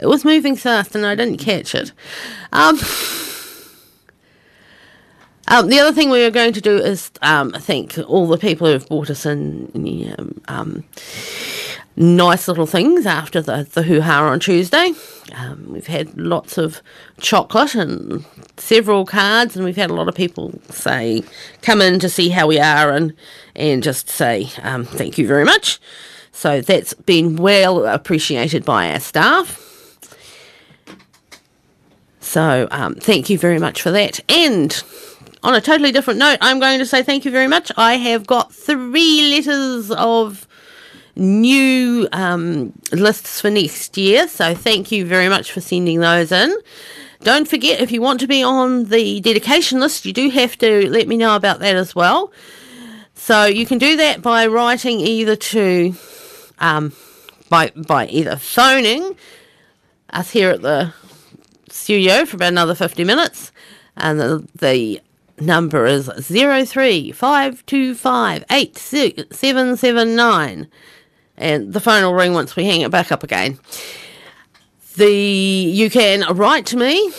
It was moving fast and I didn't catch it. Um, Um, the other thing we are going to do is um, thank all the people who have brought us in um, um, nice little things after the, the hoo ha on Tuesday. Um, we've had lots of chocolate and several cards, and we've had a lot of people say, come in to see how we are and, and just say um, thank you very much. So that's been well appreciated by our staff. So um, thank you very much for that. And on a totally different note, I'm going to say thank you very much. I have got three letters of new um, lists for next year. So thank you very much for sending those in. Don't forget, if you want to be on the dedication list, you do have to let me know about that as well. So you can do that by writing either to, um, by by either phoning us here at the studio for about another 50 minutes. And the, the number is 0352586779. And the phone will ring once we hang it back up again. The You can write to me.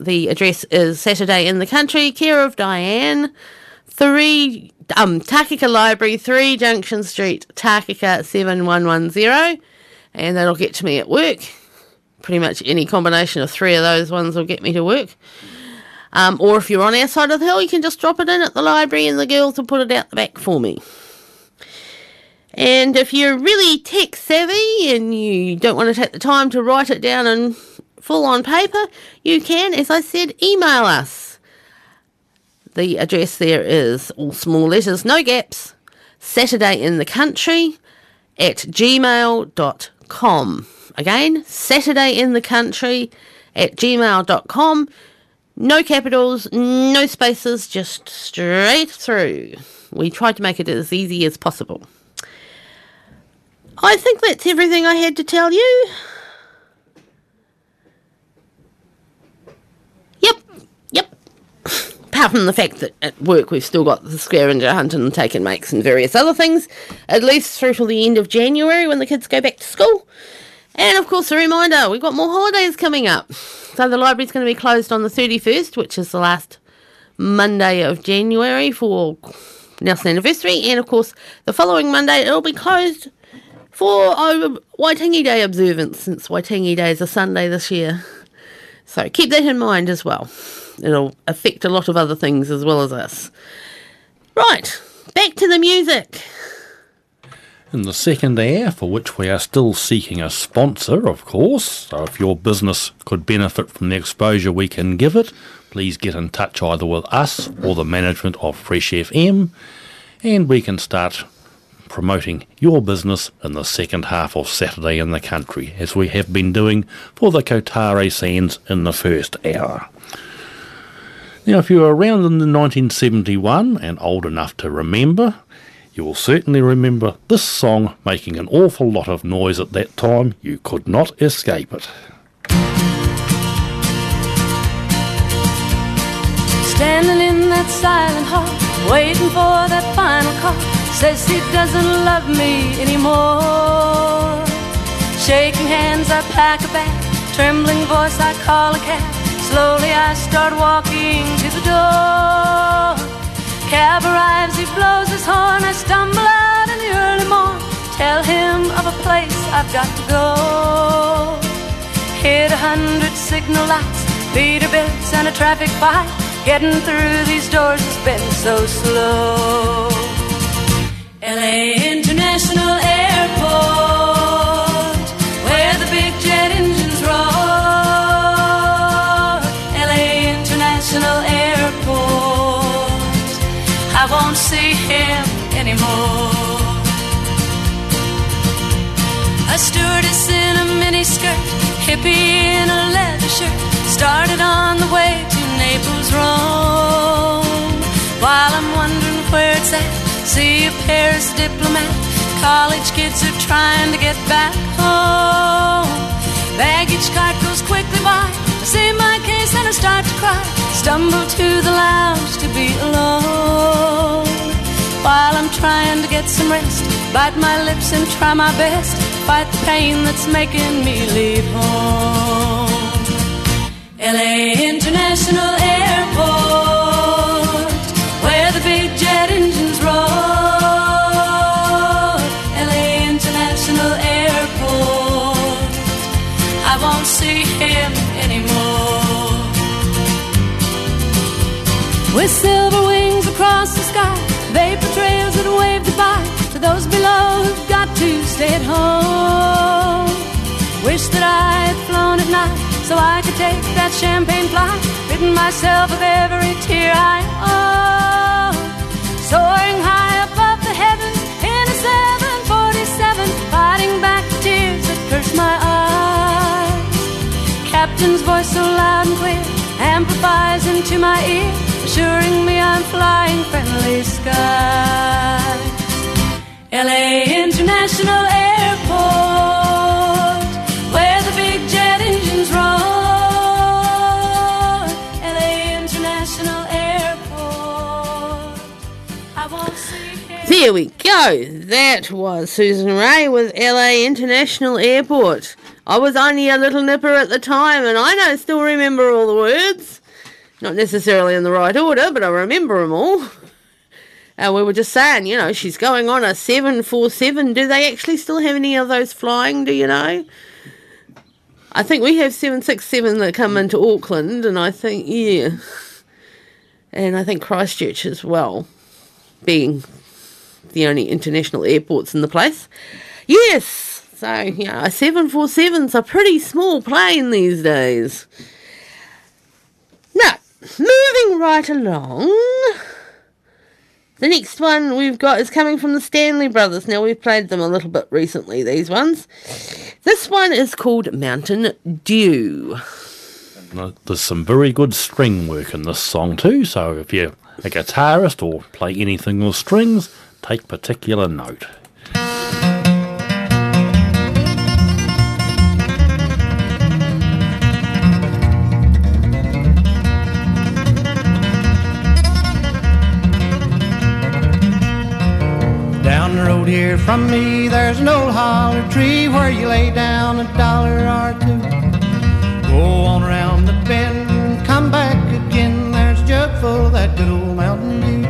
The address is Saturday in the Country, care of Diane, 3 um, Takaka Library, 3 Junction Street, Takaka 7110. And that'll get to me at work pretty much any combination of three of those ones will get me to work. Um, or if you're on our side of the hill, you can just drop it in at the library and the girls will put it out the back for me. And if you're really tech savvy and you don't want to take the time to write it down in full on paper, you can, as I said, email us. The address there is all small letters, no gaps, Saturday in the country at gmail.com. Again, Saturday in the country at gmail.com. No capitals, no spaces, just straight through. We tried to make it as easy as possible. I think that's everything I had to tell you. Yep, yep. Apart from the fact that at work we've still got the scavenger hunt and take and makes and various other things, at least through till the end of January when the kids go back to school. And of course, a reminder we've got more holidays coming up. So the library's going to be closed on the 31st, which is the last Monday of January for Nelson anniversary. And of course, the following Monday it'll be closed for Waitangi Day observance, since Waitangi Day is a Sunday this year. So keep that in mind as well. It'll affect a lot of other things as well as us. Right, back to the music. In the second hour, for which we are still seeking a sponsor, of course, so if your business could benefit from the exposure we can give it, please get in touch either with us or the management of Fresh FM, and we can start promoting your business in the second half of Saturday in the country, as we have been doing for the Kotare Sands in the first hour. Now, if you were around in the 1971 and old enough to remember, you will certainly remember this song making an awful lot of noise at that time. You could not escape it. Standing in that silent hall, waiting for that final call. Says he doesn't love me anymore. Shaking hands, I pack a bag. Trembling voice, I call a cab. Slowly, I start walking to the door. Cab arrives, he blows his horn. I stumble out in the early morn. Tell him of a place I've got to go. Hit a hundred signal lights, Peterbilt's and a traffic fight. Getting through these doors has been so slow. LA International a miniskirt, hippie in a leather shirt, started on the way to Naples, Rome. While I'm wondering where it's at, see a Paris diplomat. College kids are trying to get back home. Baggage cart goes quickly by. I see my case and I start to cry. Stumble to the lounge to be alone. While I'm trying to get some rest, bite my lips and try my best. Fight the pain that's making me leave home. Got to stay at home. Wish that I had flown at night so I could take that champagne flight, ridden myself of every tear I owe. Soaring high above the heavens in a 747, fighting back the tears that curse my eyes. Captain's voice so loud and clear amplifies into my ear, assuring me I'm flying friendly skies. LA International Airport, where the big jet engines roar. LA International Airport, I won't see There we go. That was Susan Raye with LA International Airport. I was only a little nipper at the time, and I don't still remember all the words. Not necessarily in the right order, but I remember them all. And we were just saying, you know, she's going on a 747. Do they actually still have any of those flying? Do you know? I think we have 767 that come into Auckland, and I think, yeah. And I think Christchurch as well, being the only international airports in the place. Yes, so yeah, a 747's a pretty small plane these days. Now, moving right along. The next one we've got is coming from the Stanley Brothers. Now, we've played them a little bit recently, these ones. This one is called Mountain Dew. There's some very good string work in this song too, so if you're a guitarist or play anything with strings, take particular note. Road here from me, there's an old holler tree where you lay down a dollar or two. Go on around the bend, and come back again. There's a jug full of that good old Mountain Dew.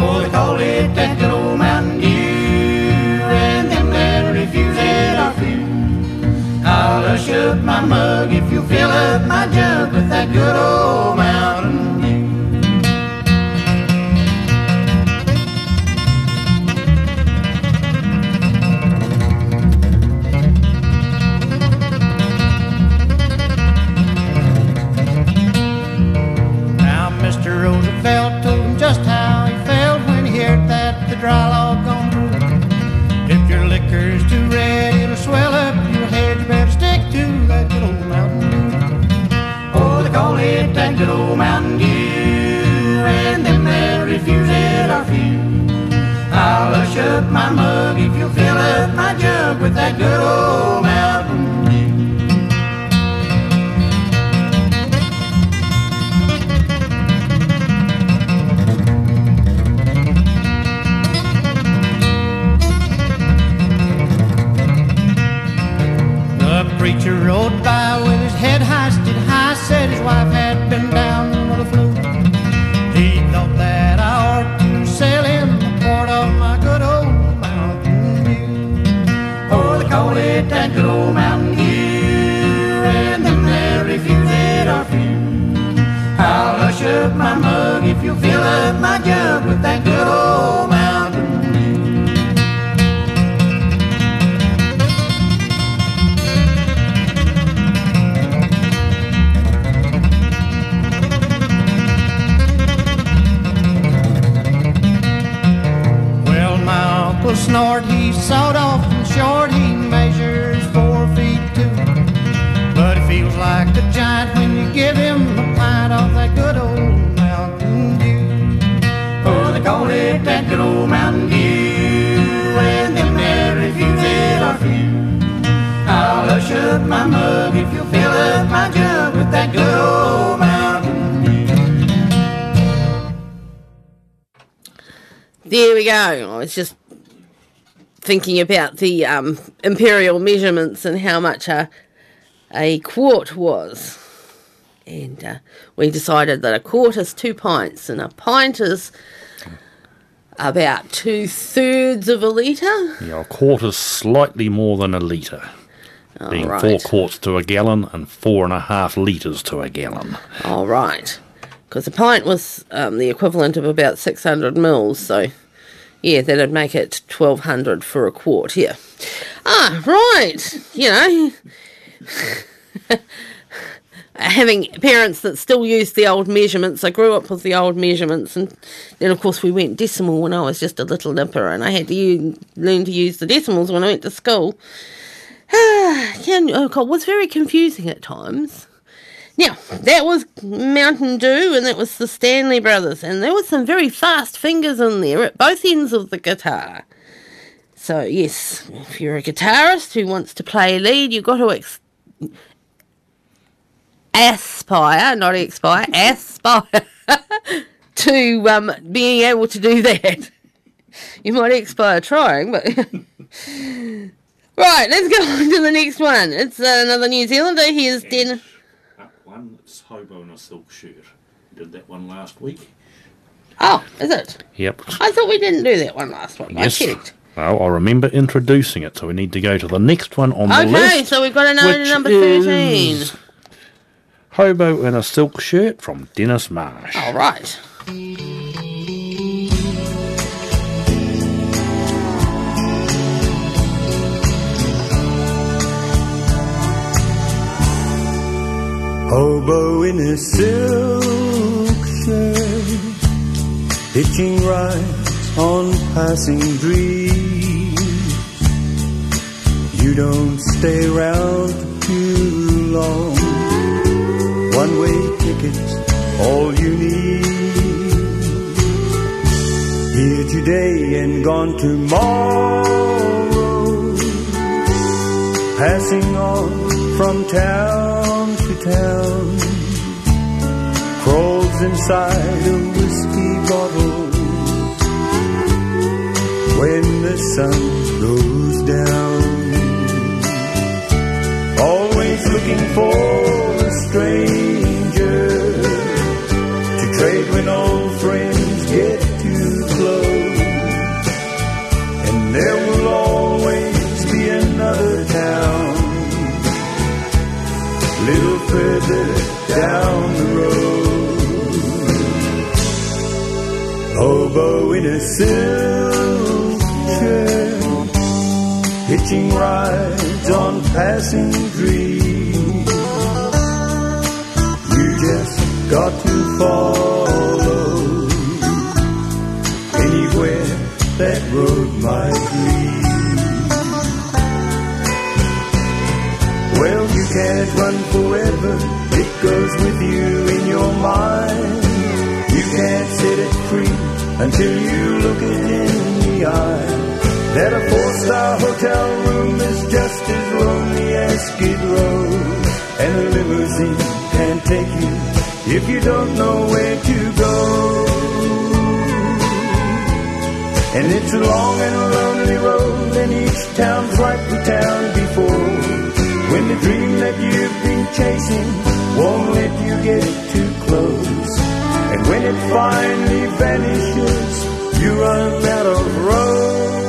Oh, they call it that good old Mountain Dew, and them that refuse it are few. I'll hush up my mug if you fill up my jug with that good old that good old Mountain. The preacher rode by with his head hoisted high, said his wife had been down my uncle Snort, he sawed off and short, he measures four feet two. But he feels like a giant when you give him a pint of that good old Mountain Dew. Oh, they call it that good old Mountain Dew, and them that refuse it are few. I'll hush up my mug if you'll fill up my jug with that good old Mountain Dew. There we go. I was just thinking about the um, imperial measurements and how much a, a quart was. And uh, we decided that a quart is two pints, and a pint is about two thirds of a litre. Yeah, a quart is slightly more than a litre, being four quarts to a gallon and four and a half litres to a gallon. All right. because a pint was um, the equivalent of about 600 mils. So, yeah, that'd make it 1200 for a quart. Yeah. Ah, right. You know, having parents that still use the old measurements. I grew up with the old measurements, and then of course we went decimal when I was just a little nipper, and I had to u- learn to use the decimals when I went to school. yeah, oh God, it was very confusing at times. Now, that was Mountain Dew, and that was the Stanley Brothers, and there were some very fast fingers in there at both ends of the guitar. So, yes, if you're a guitarist who wants to play lead, you've got to ex- aspire, not expire, aspire to um, being able to do that. You might expire trying, but. right, let's go on to the next one. It's uh, another New Zealander. Here's Den. That one, it's Hobo in a silk shirt. We Did that one last week. Oh, is it? Yep. I thought we didn't do that one last week. Yes. I checked. Well, I remember introducing it, so we need to go to the next one on the list. Okay, so we've got another which number 13. is Hobo in a silk shirt from Dennis Marsh. All right. Hobo in a silk shirt, hitching rides on passing dreams. You don't stay around too long. One way tickets, all you need. Here today and gone tomorrow. Passing on from town to town. Crawls inside a whiskey bottle. When the sun goes down. Always looking for shirt, hitching rides on passing dreams. You just got to follow until you look it in the eye. That a four-star hotel room is just as lonely as Skid Row. And a limousine can't take you if you don't know where to go. And it's a long and lonely road, and each town's like the town before. When the dream that you've been chasing won't let you get too finally vanishes, you run out of road.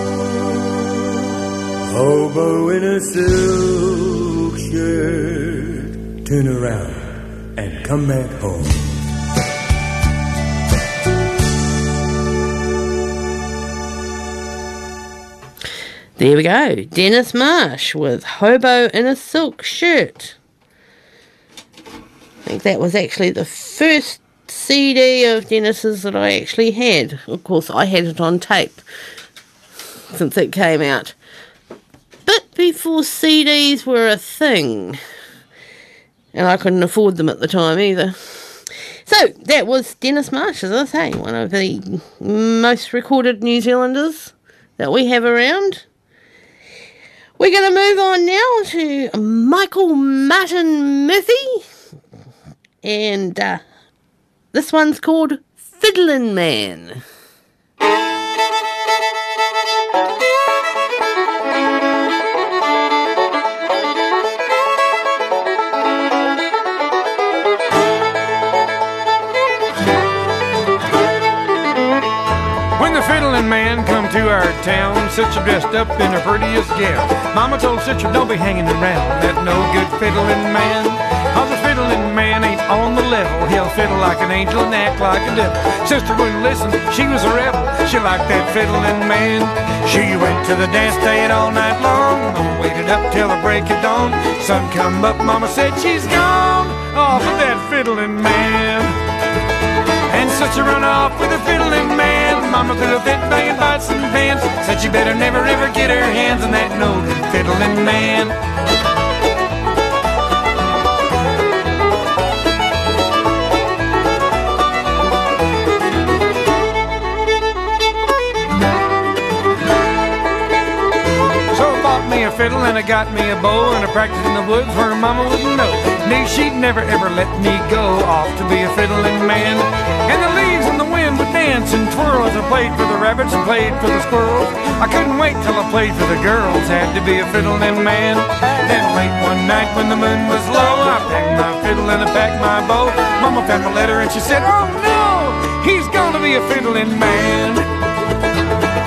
Hobo in a silk shirt, turn around and come back home. There we go. Dennis Marsh with Hobo in a Silk Shirt. I think that was actually the first CD of Dennis's that I actually had. Of course, I had it on tape since it came out. But before CDs were a thing. And I couldn't afford them at the time either. So that was Dennis Marsh, as I say, one of the most recorded New Zealanders that we have around. We're going to move on now to Michael Martin Murphey. And uh, this one's called Fiddlin' Man. When the fiddling man come to our town, Sitcha dressed up in her prettiest gown. Mama told Sitcha, don't be hanging around that no good fiddling man. Cause man ain't on the level. He'll fiddle like an angel and act like a devil. Sister wouldn't listen, she was a rebel. She liked that fiddling man. She went to the dance, stayed all night long. Mama waited up till the break of dawn. Sun come up, Mama said she's gone. Off with that fiddling man. And sister run off with a fiddling man. Mama threw a fit banging pots and pans. Said she better never ever get her hands on that no good fiddling man. Fiddle and I got me a bow and I practiced in the woods where mama wouldn't know. Knew she'd never ever let me go off to be a fiddling man. And the leaves in the wind would dance and twirl as I played for the rabbits and played for the squirrels. I couldn't wait till I played for the girls, had to be a fiddling man. Then late one night when the moon was low, I packed my fiddle and I packed my bow. Mama found my letter and she said, Oh no, he's gonna be a fiddling man.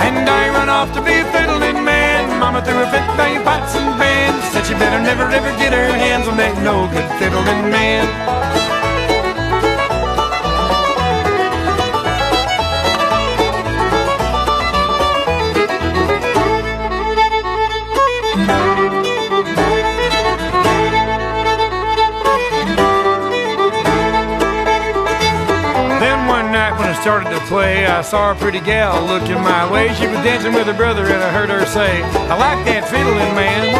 And I run off to be a fiddling man. Mama threw a fit banging pots and pans. Said she better never ever get her hands on that no good fiddling man. Started to play, I saw a pretty gal looking my way. She was dancing with her brother, and I heard her say, I like that fiddling man.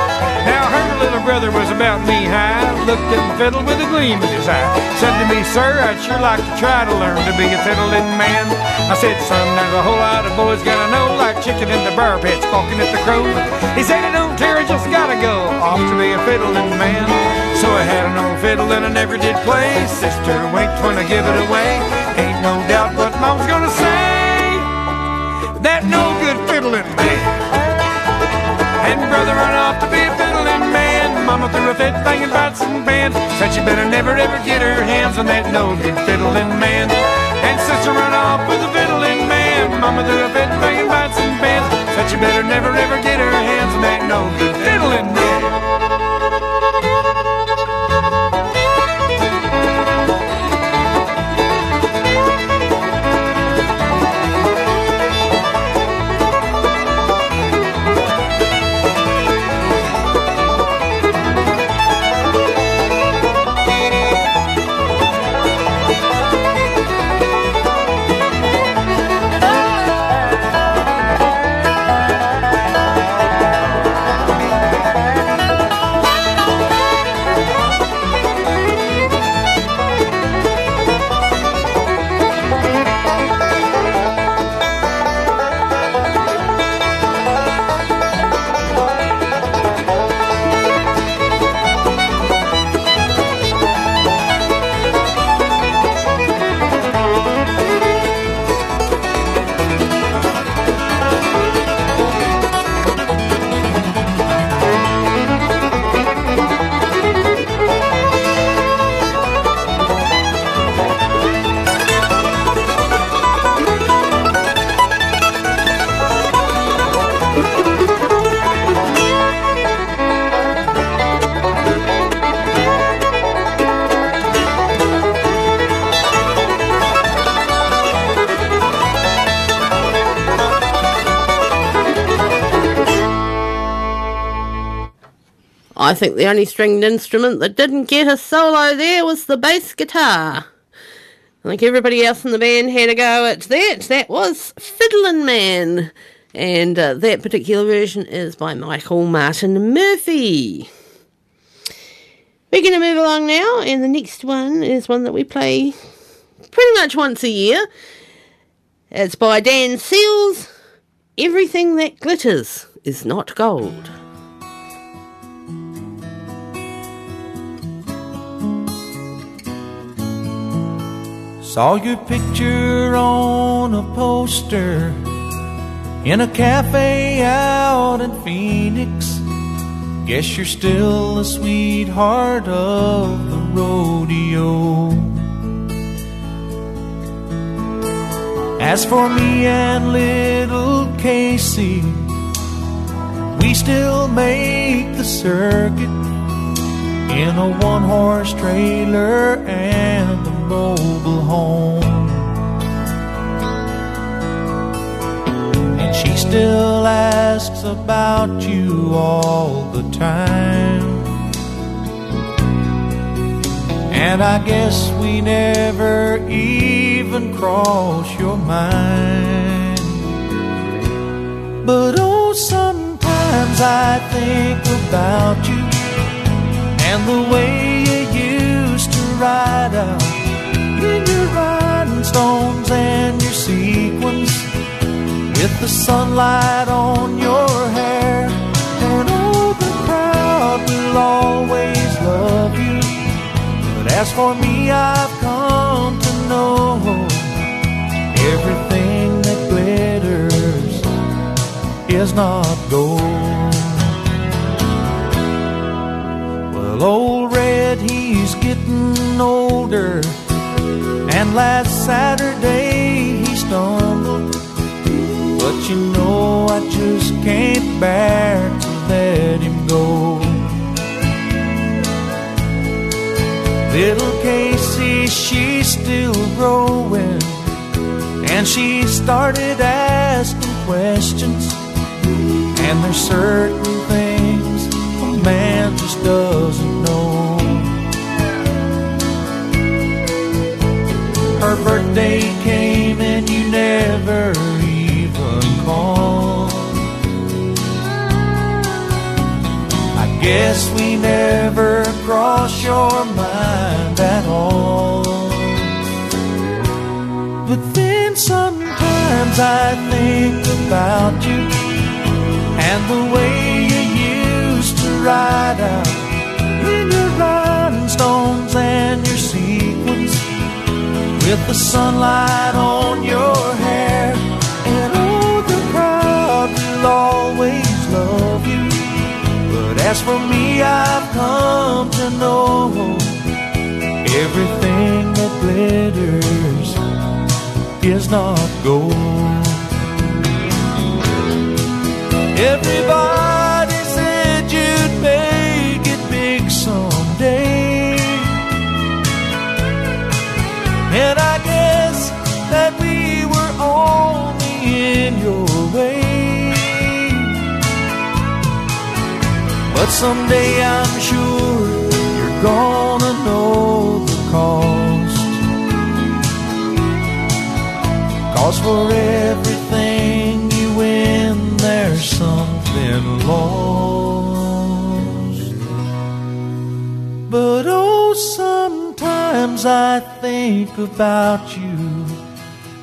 Now her little brother was about knee high, looked at the fiddle with a gleam in his eye. Said to me, Sir, I'd sure like to try to learn to be a fiddling man. I said, Son, there's a whole lot of boys gotta know, like chicken in the bar pit, squawking at the crow. He said, I don't care, I just gotta go off to be a fiddling man. So I had an old fiddle and I never did play. Sister winked when I give it away. Ain't no doubt mom's gonna say. That no good fiddling man. And brother run off to be a fiddling man. Mama threw a fit pots and pans. Said she better never ever get her hands on that no good fiddling man. And sister run off with a fiddling man. Mama threw a fit pots and pans. Said she better never ever get her hands on that no good fiddling man. I think the only stringed instrument that didn't get a solo there was the bass guitar. I think everybody else in the band had a go at that. That was Fiddlin' Man. And uh, that particular version is by Michael Martin Murphey. We're going to move along now, and the next one is one that we play pretty much once a year. It's by Dan Seals. Everything that glitters is not gold. Saw your picture on a poster in a cafe out in Phoenix. Guess you're still the sweetheart of the rodeo. As for me and little Casey, we still make the circuit in a one horse trailer and home. And she still asks about you all the time. And I guess we never even cross your mind. But oh, sometimes I think about you and the way you used to ride out stones and your sequins with the sunlight on your hair. And oh, the crowd will always love you. But as for me, I've come to know everything that glitters is not gold. Well, old Red, he's getting older. And last Saturday he stumbled. But you know, I just can't bear to let him go. Little Casey, she's still growing. And she started asking questions. And there's certain things a man just doesn't Birthday came and you never even called. I guess we never crossed your mind at all. But then sometimes I think about you and the way you used to ride out in your rhinestones and your with the sunlight on your hair. And oh, the crowd will always love you. But as for me, I've come to know everything that glitters is not gold. Everybody But someday I'm sure you're gonna know the cost. Cause for everything you win, there's something lost. But oh, sometimes I think about you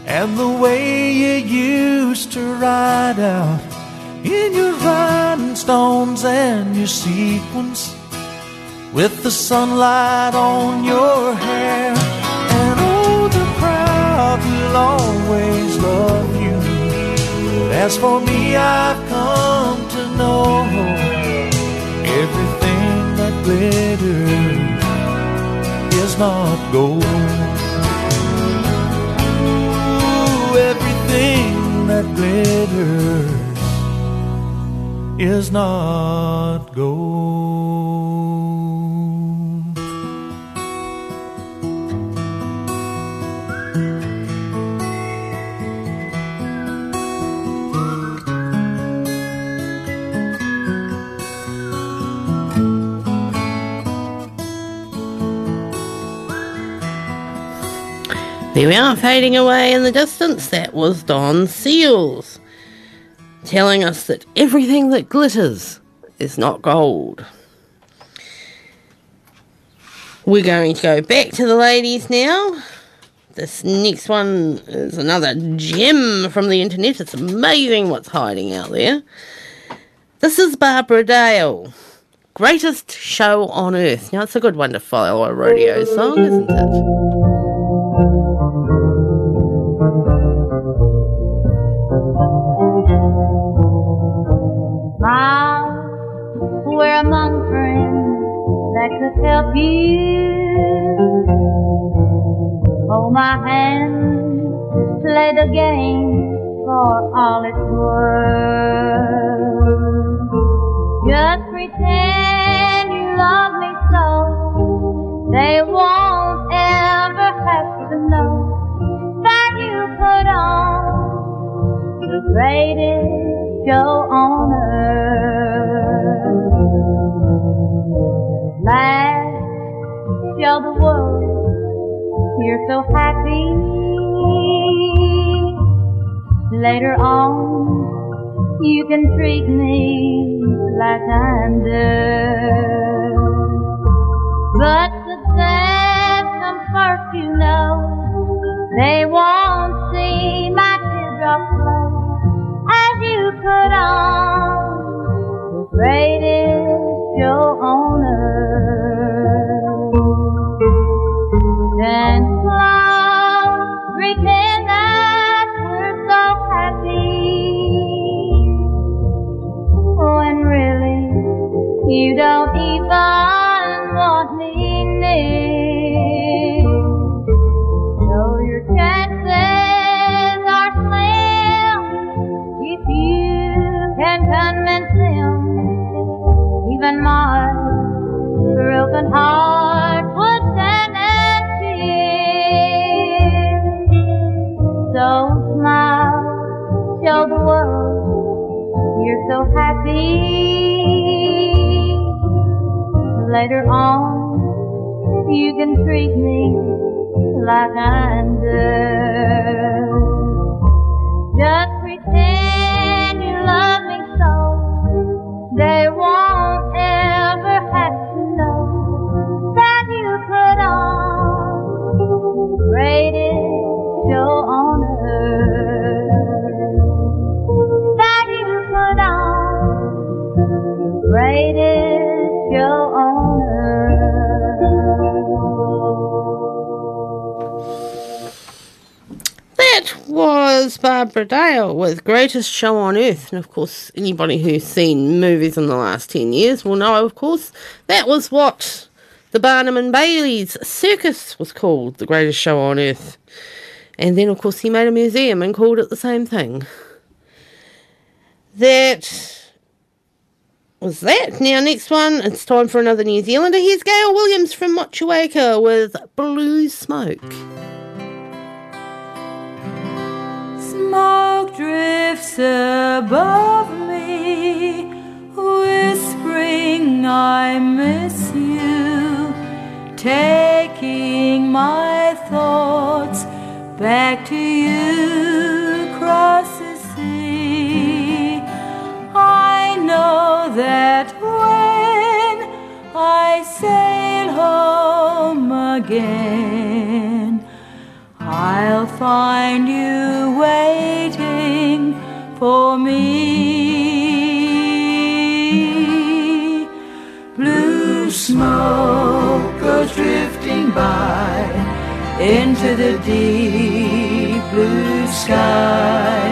and the way you used to ride out in your rhinestones and your sequins with the sunlight on your hair. And oh, the crowd will always love you. But as for me, I've come to know everything that glitters is not gold. Ooh, everything that glitters is not gold. There we are, fading away in the distance. That was Dan Seals telling us that everything that glitters is not gold. We're going to go back to the ladies now. This next one is another gem from the internet. It's amazing what's hiding out there. This is Barbara Dale. Greatest show on earth. Now, it's a good one to follow a rodeo song, isn't it? help you. Hold my hand, play the game for all it's worth. Just pretend you love me so they won't ever have to know that you put on the greatest show on earth. Last tell the world you're so happy. Later on, you can treat me like I'm done. But the death comes first, you know. They won't see my teardrops flow as you put on the greatest show on earth. You don't even want me near. So your chances are slim if you can convince them. Even my broken heart would stand and fear. So smile, show the world you're so happy. Later on, you can treat me like I'm done. Just pretend you love me so they won't ever have to know that you put on the was Barbara Dale with Greatest Show on Earth. And of course, anybody who's seen movies in the last 10 years will know, of course, that was what the Barnum and Bailey's circus was called, The Greatest Show on Earth. And then, of course, he made a museum and called it the same thing. That was that. Now, next one, it's time for another New Zealander. Here's Gail Williams from Motueka with Blue Smoke. Smoke drifts above me, whispering, I miss you, taking my thoughts back to you across the sea. I know that when I sail home again, I'll find you waiting for me. Blue smoke goes drifting by into the deep blue sky.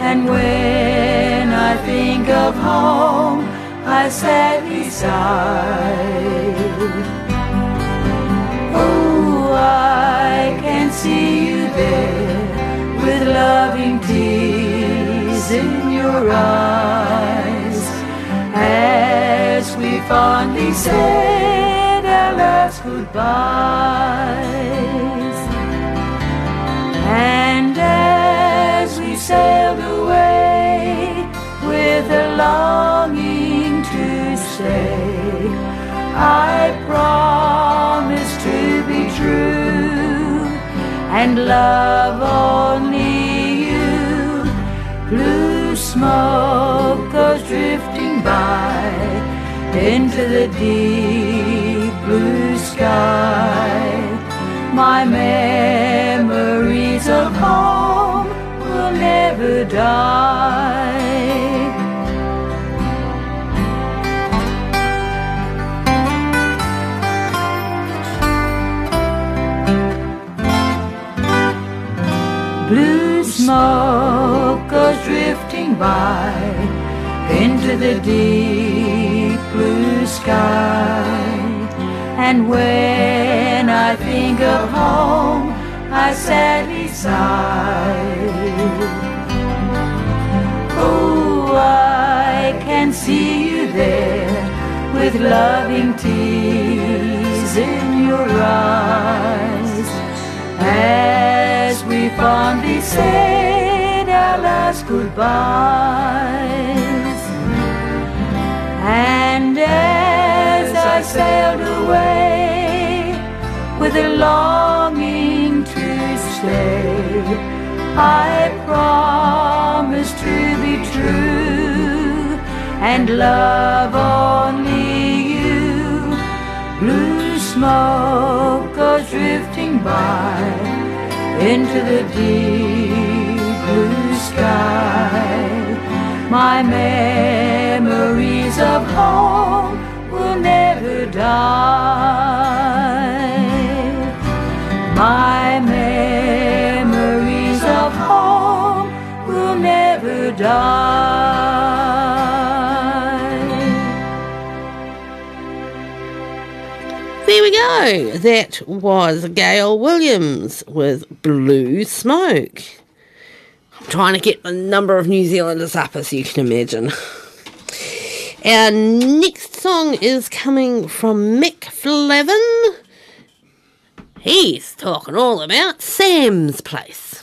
And when I think of home, I sadly sigh. See you there with loving tears in your eyes as we fondly said our last goodbyes. And as we sailed away with a longing to stay, I promise to be true and love only you. Blue smoke goes drifting by into the deep blue sky. My memories of home will never die. Blue smoke goes drifting by into the deep blue sky. And when I think of home, I sadly sigh. Oh, I can see you there with loving tears in your eyes as we fondly said our last goodbyes. And as I sailed away with a longing to stay. I promise to be true and love only you. Blue smoke goes drifting by into the deep blue sky. My memories of home will never die. My memories of home will never die. Go. That was Gail Williams with Blue Smoke. I'm trying to get the number of New Zealanders up, as you can imagine. Our next song is coming from Mick Flavin. He's talking all about Sam's Place.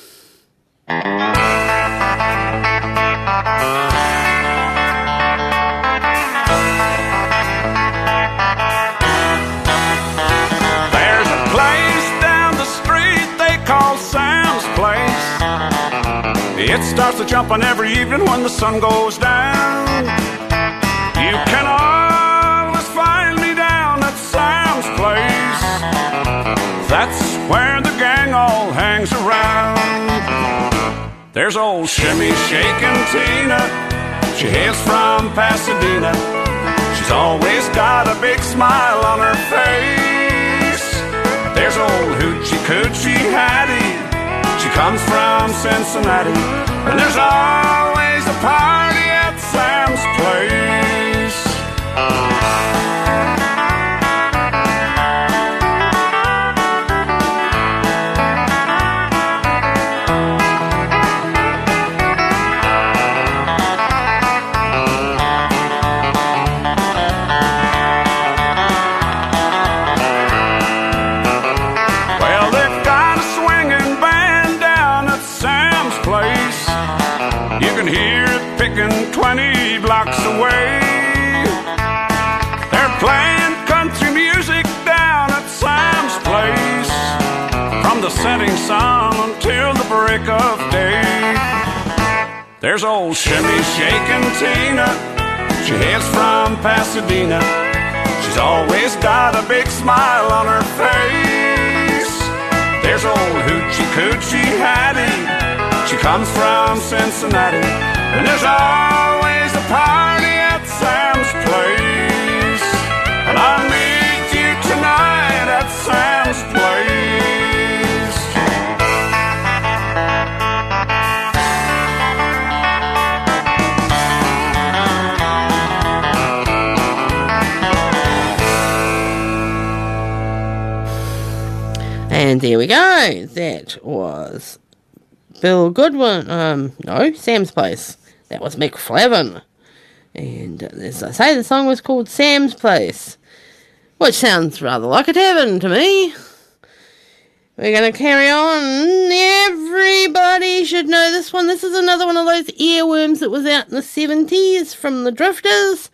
It starts to jumping every evening when the sun goes down. You can always find me down at Sam's Place. That's where the gang all hangs around. There's old Shimmy Shakin' Tina. She hails from Pasadena. She's always got a big smile on her face. There's old Hoochie Coochie Hattie. Comes from Cincinnati. And there's always a party at Sam's place. Setting sun until the break of day. There's old Shimmy shaking Tina. She hails from Pasadena. She's always got a big smile on her face. There's old Hoochie Coochie Hattie. She comes from Cincinnati. And there's always a party at Sam's place. And I'll And there we go. That was Bill Goodwin. Um, no, Sam's Place. That was Mick Flavin. And as I say, the song was called Sam's Place, which sounds rather like a tavern to me. We're going to carry on. Everybody should know this one. This is another one of those earworms that was out in the 70s from the Drifters.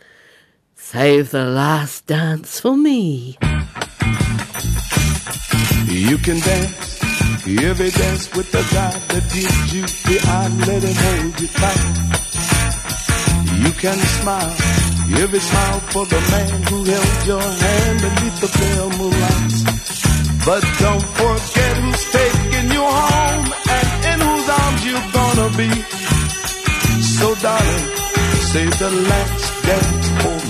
Save the last dance for me. You can dance, every dance with the guy that gives you the eye, let him hold you tight. You can smile, every smile for the man who held your hand beneath the pale moonlight. But don't forget who's taking you home and in whose arms you're gonna be. So darling, save the last dance for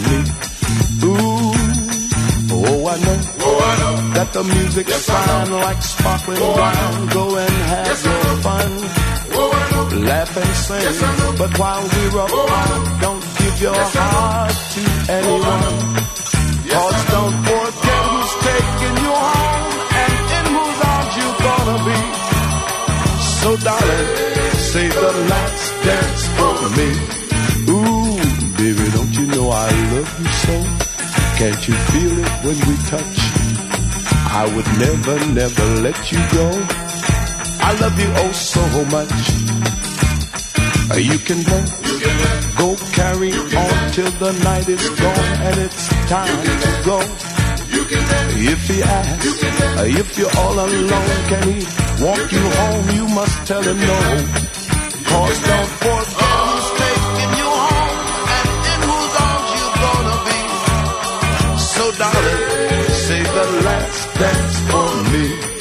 oh I know, oh, I know. that the music's yes, fine like sparkling oh, wine. Go and have yes, your fun. Oh, Laugh and sing, yes, but while we're apart, don't give your heart to anyone. Cause don't forget who's taking you home and in whose arms you're gonna be. So darling, save the last dance for me. Ooh, baby, don't you know I love you so? Can't you feel it when we touch? I would never, never let you go. I love you oh so much. You can go, go carry on till the night is gone and it's time to go. If he asks if you're all alone, can he walk you home? You must tell him no. Cause don't forget Darling, save the last dance for me.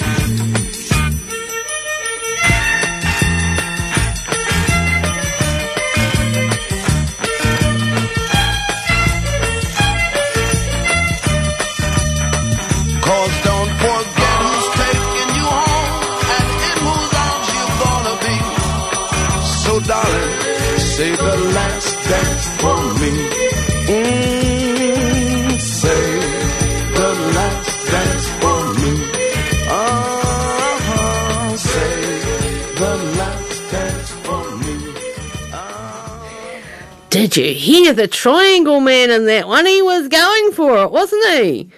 Did you hear the triangle man in that one? He was going for it, wasn't he?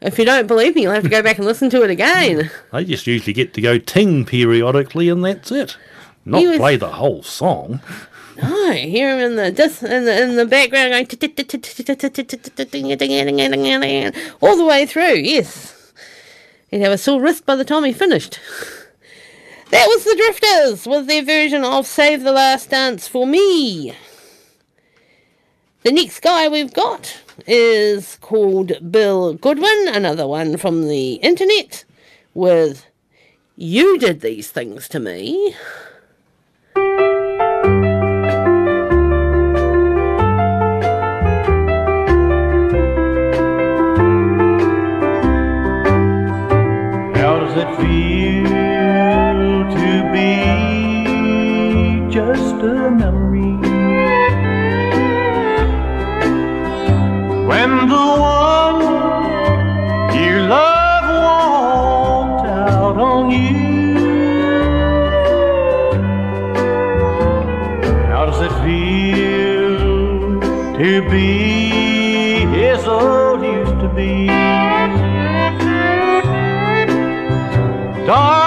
If you don't believe me, you'll have to go back and listen to it again. They just usually get to go ting periodically, and that's it. Not was- play the whole song. No, hear him in the dis- in the in the background going all the way through. Yes, he'd have a sore wrist by the time he finished. That was the Drifters with their version of "Save the Last Dance for Me." The next guy we've got is called Bill Goodwin, another one from the internet, with "You Did These Things to Me." To be his old used to be? Darling,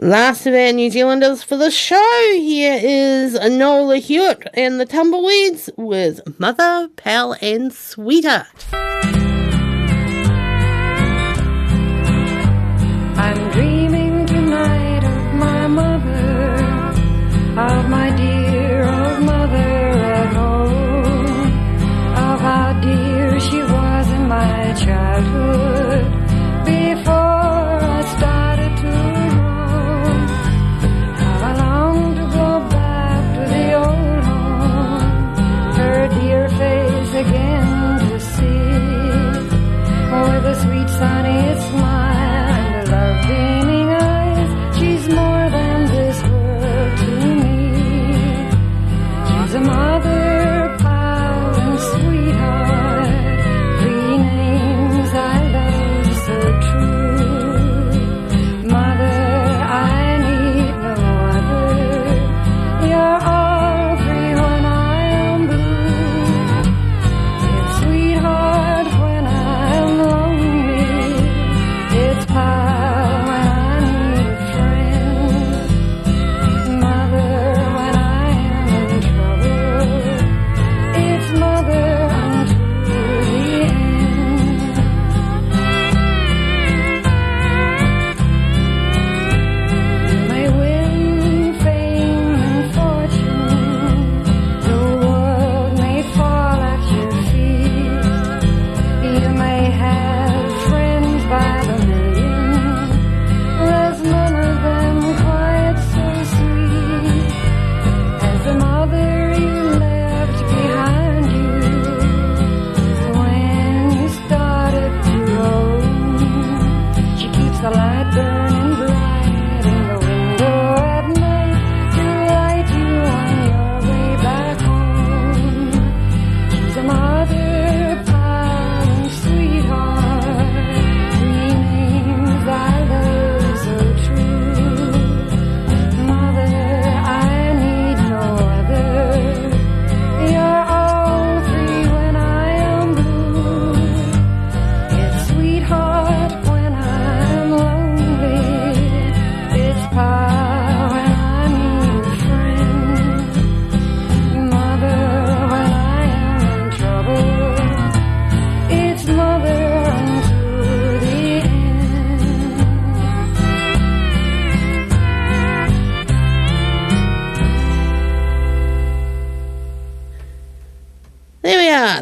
Last of our New Zealanders for the show. Here is Nola Hewitt and the Tumbleweeds with Mother, Pal, and Sweetheart.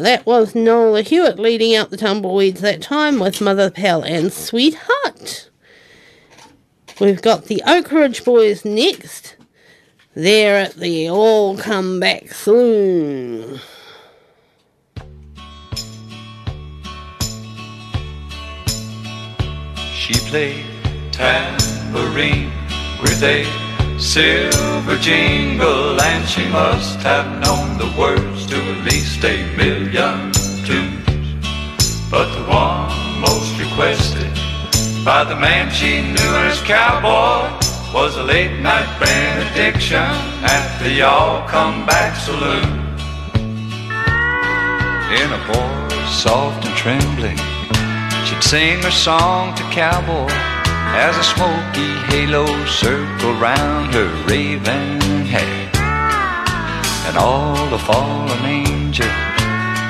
That was Nola Hewitt leading out the tumbleweeds that time with Mother Pal and Sweetheart. We've got the Oak Ridge Boys next. They're at the All Come Back Soon. She played tambourine with a silver jingle, and she must have known the words to at least a million tunes. But the one most requested by the man she knew as cowboy was a late night benediction at the Y'all Come Back Saloon. In a voice soft and trembling, she'd sing her song to cowboy as a smoky halo circled round her raven hair. And all the fallen angels,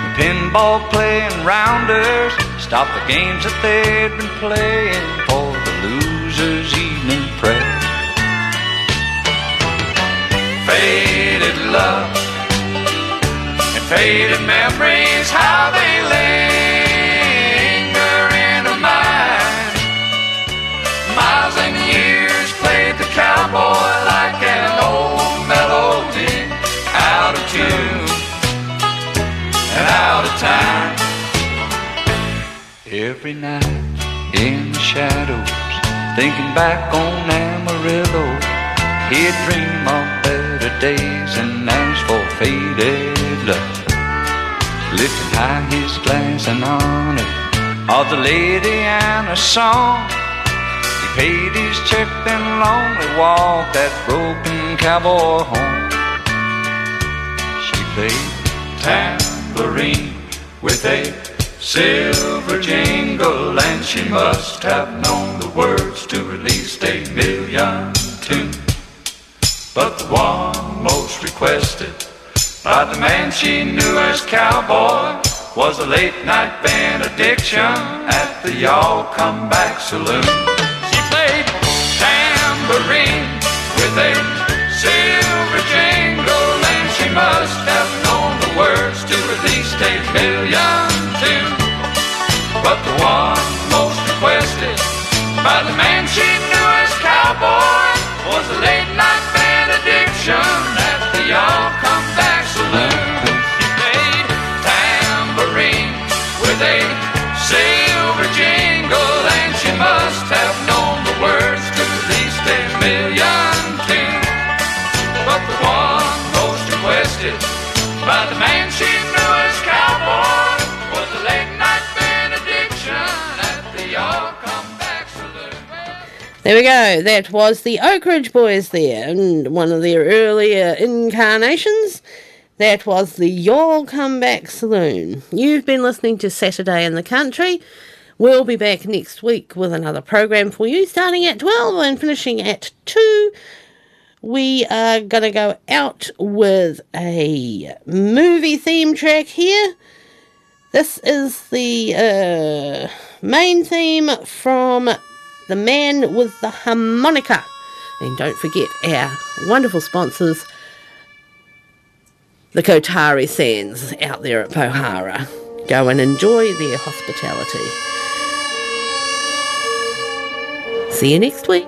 the pinball playing rounders, stopped the games that they'd been playing for the loser's evening prayer. Faded love and faded memories, how they linger and of time. Every night in the shadows, thinking back on Amarillo, he'd dream of better days and ask for faded love. Lifting high his glass in honor of the lady and a song. He paid his check then lonely walked that broken cowboy home. She played tambourine with a silver jingle, and she must have known the words to release a million tune. But the one most requested by the man she knew as cowboy was a late night benediction at the Y'all Come Back Saloon. She played tambourine with a silver jingle, and she must But the one There we go. That was the Oak Ridge Boys there, and one of their earlier incarnations. That was the Y'all Come Back Saloon. You've been listening to Saturday in the Country. We'll be back next week with another program for you, starting at 12 and finishing at 2. We are going to go out with a movie theme track here. This is the uh, main theme from The Man with the Harmonica. And don't forget our wonderful sponsors, the Kotari Sands out there at Pohara. Go and enjoy their hospitality. See you next week.